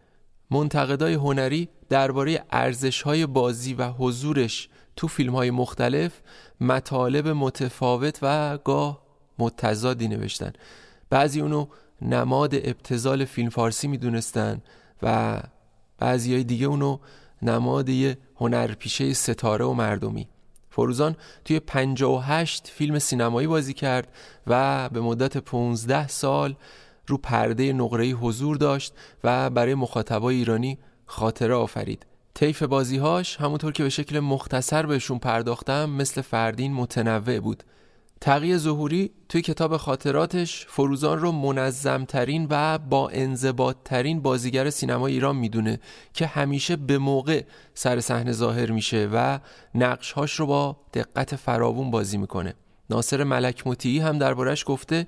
منتقدای هنری درباره ارزش‌های بازی و حضورش تو فیلم‌های مختلف مطالب متفاوت و گاه متضادی نوشتن. بعضی اونو نماد ابتزال فیلم فارسی می‌دونستن و بعضی های دیگه اونو نماد یه هنرپیشه ستاره و مردمی. فروزان توی 58 فیلم سینمایی بازی کرد و به مدت 15 سال رو پرده نقره‌ای حضور داشت و برای مخاطبای ایرانی خاطره آفرید. طیف بازیهاش همونطور که به شکل مختصر بهشون پرداختم مثل فردین متنوع بود. تقیه ظهوری توی کتاب خاطراتش فروزان رو منظمترین و با انضباط ترین بازیگر سینما ایران می‌دونه که همیشه به موقع سر صحنه ظاهر میشه و نقشهاش رو با دقت فراوون بازی می‌کنه. ناصر ملک هم دربارش گفته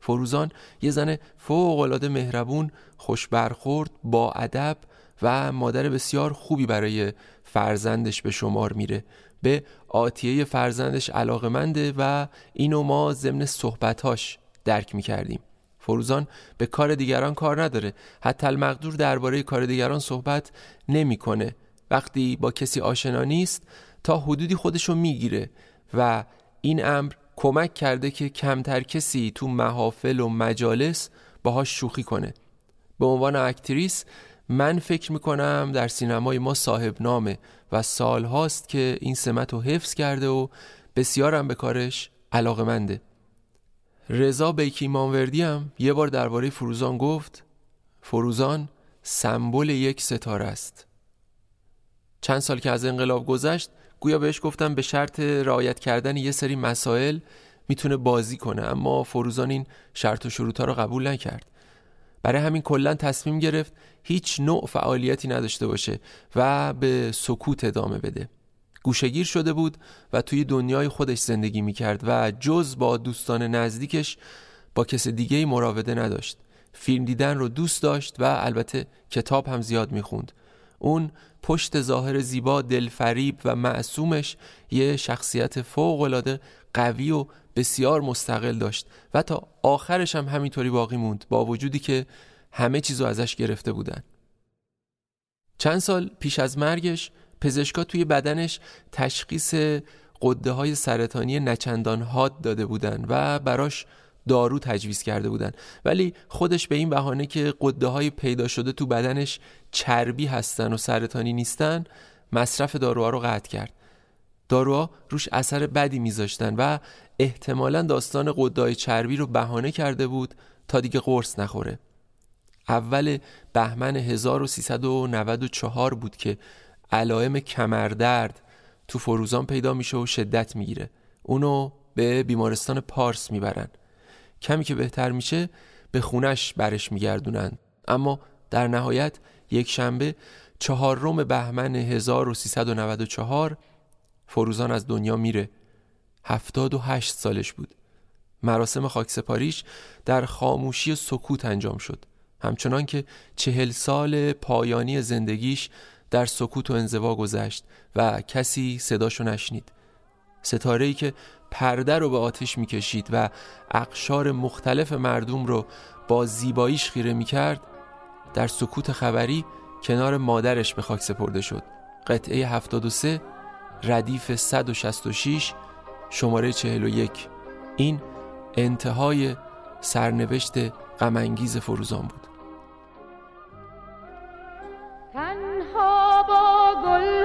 فروزان یه زن فوق مهربون خوش برخورد با ادب و مادر بسیار خوبی برای فرزندش به شمار میره. به آتیه فرزندش علاقمنده و اینو ما ضمن صحبتاش درک می‌کردیم. فروزان به کار دیگران کار نداره. حتی المقدور درباره کار دیگران صحبت نمی‌کنه. وقتی با کسی آشنا نیست تا حدودی خودشو می‌گیره و این امر کمک کرده که کمتر کسی تو محافل و مجالس باهاش شوخی کنه. به عنوان اکتریس من فکر می‌کنم در سینمای ما صاحب نامه و سال هاست که این سمت رو حفظ کرده و بسیارم به کارش علاقه منده رضا بیکی مانوردی هم یه بار درباره فروزان گفت فروزان سمبل یک ستاره است. چند سال که از انقلاب گذشت گویا بهش گفتم به شرط رعایت کردن یه سری مسائل می‌تونه بازی کنه اما فروزان این شرط و شروط رو قبول نکرد. برای همین کلا تصمیم گرفت هیچ نوع فعالیتی نداشته باشه و به سکوت ادامه بده. گوشگیر شده بود و توی دنیای خودش زندگی می‌کرد و جز با دوستان نزدیکش با کس دیگه مراوده نداشت. فیلم دیدن رو دوست داشت و البته کتاب هم زیاد می‌خوند. اون پشت ظاهر زیبا دلفریب و معصومش یه شخصیت فوق قوی و بسیار مستقل داشت و تا آخرش هم همینطوری باقی موند با وجودی که همه چیزو ازش گرفته بودن. چند سال پیش از مرگش پزشکا توی بدنش تشخیص قده های سرطانی نچندان حاد داده بودن و براش دارو تجویز کرده بودن. ولی خودش به این بهانه که قده های پیدا شده تو بدنش چربی هستن و سرطانی نیستن مصرف داروها رو قطع کرد. داروها روش اثر بدی میذاشتن و احتمالا داستان قدای چربی رو بهانه کرده بود تا دیگه قرص نخوره. اول بهمن 1394 بود که علائم کمردرد تو فروزان پیدا میشه و شدت می‌گیره. اونو به بیمارستان پارس می‌برن. کمی که بهتر میشه به خونش برش میگردونن اما در نهایت یک شنبه چهارم بهمن 1394 فروزان از دنیا میره. هفتاد و هشت سالش بود. مراسم خاکسپاریش در خاموشی سکوت انجام شد. همچنان که چهل سال پایانی زندگیش در سکوت و انزوا گذشت و کسی صداشو نشنید. ستاره ای که پرده رو به آتش می‌کشید و اقشار مختلف مردم رو با زیباییش خیره می‌کرد در سکوت خبری کنار مادرش به خاک سپرده شد. قطعه 73 ردیف 166 شماره 41 این انتهای سرنوشت غمانگیز فروزان بود. تنها با گل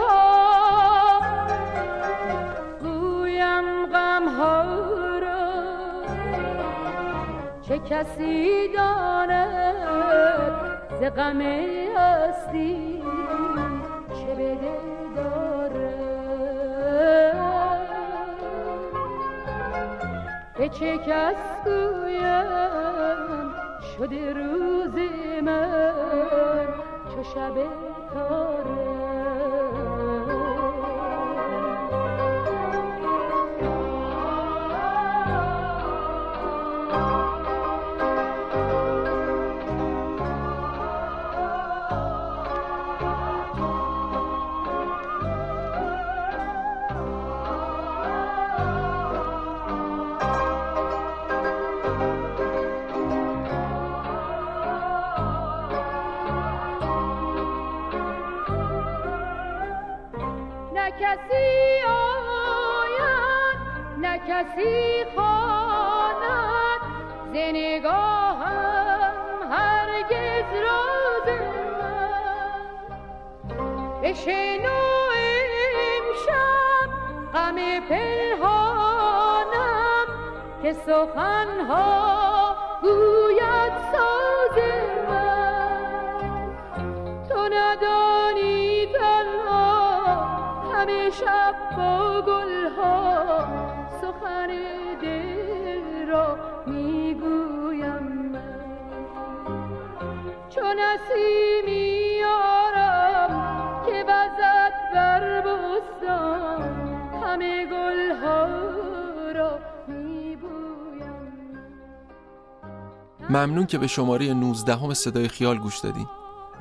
ها را چه کسی داند ز غم هستی؟ چه بده به چه کس گویم شده روز من چو شب تاره که سخنها گوید ممنون که به شماره 19 همه صدای خیال گوش دادین.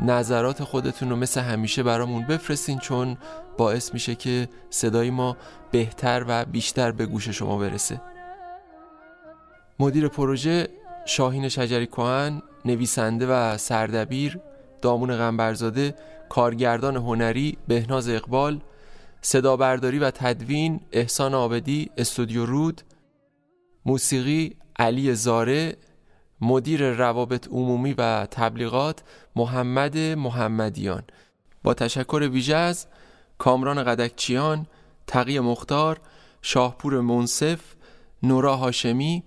نظرات خودتون رو مثل همیشه برامون بفرستین چون باعث میشه که صدای ما بهتر و بیشتر به گوش شما برسه. مدیر پروژه شاهین شجری کهن نویسنده و سردبیر دامون غنبرزاده کارگردان هنری بهناز اقبال صدا برداری و تدوین احسان آبدی استودیو رود موسیقی علی زاره مدیر روابط عمومی و تبلیغات محمد محمدیان. با تشکر ویژه از کامران قدکچیان تقی مختار شاهپور منصف نورا هاشمی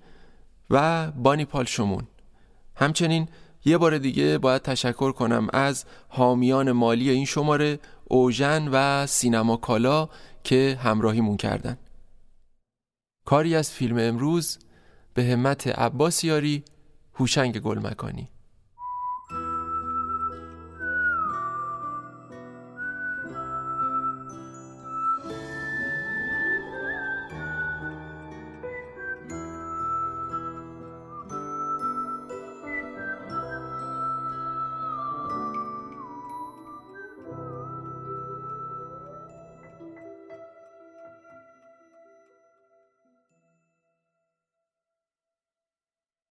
و بانی پال شمون همچنین یه بار دیگه باید تشکر کنم از حامیان مالی این شماره اوژن و سینما کالا که همراهیمون کردن. کاری از فیلم امروز به همت عباس یاری هوشنگ گلمکانی.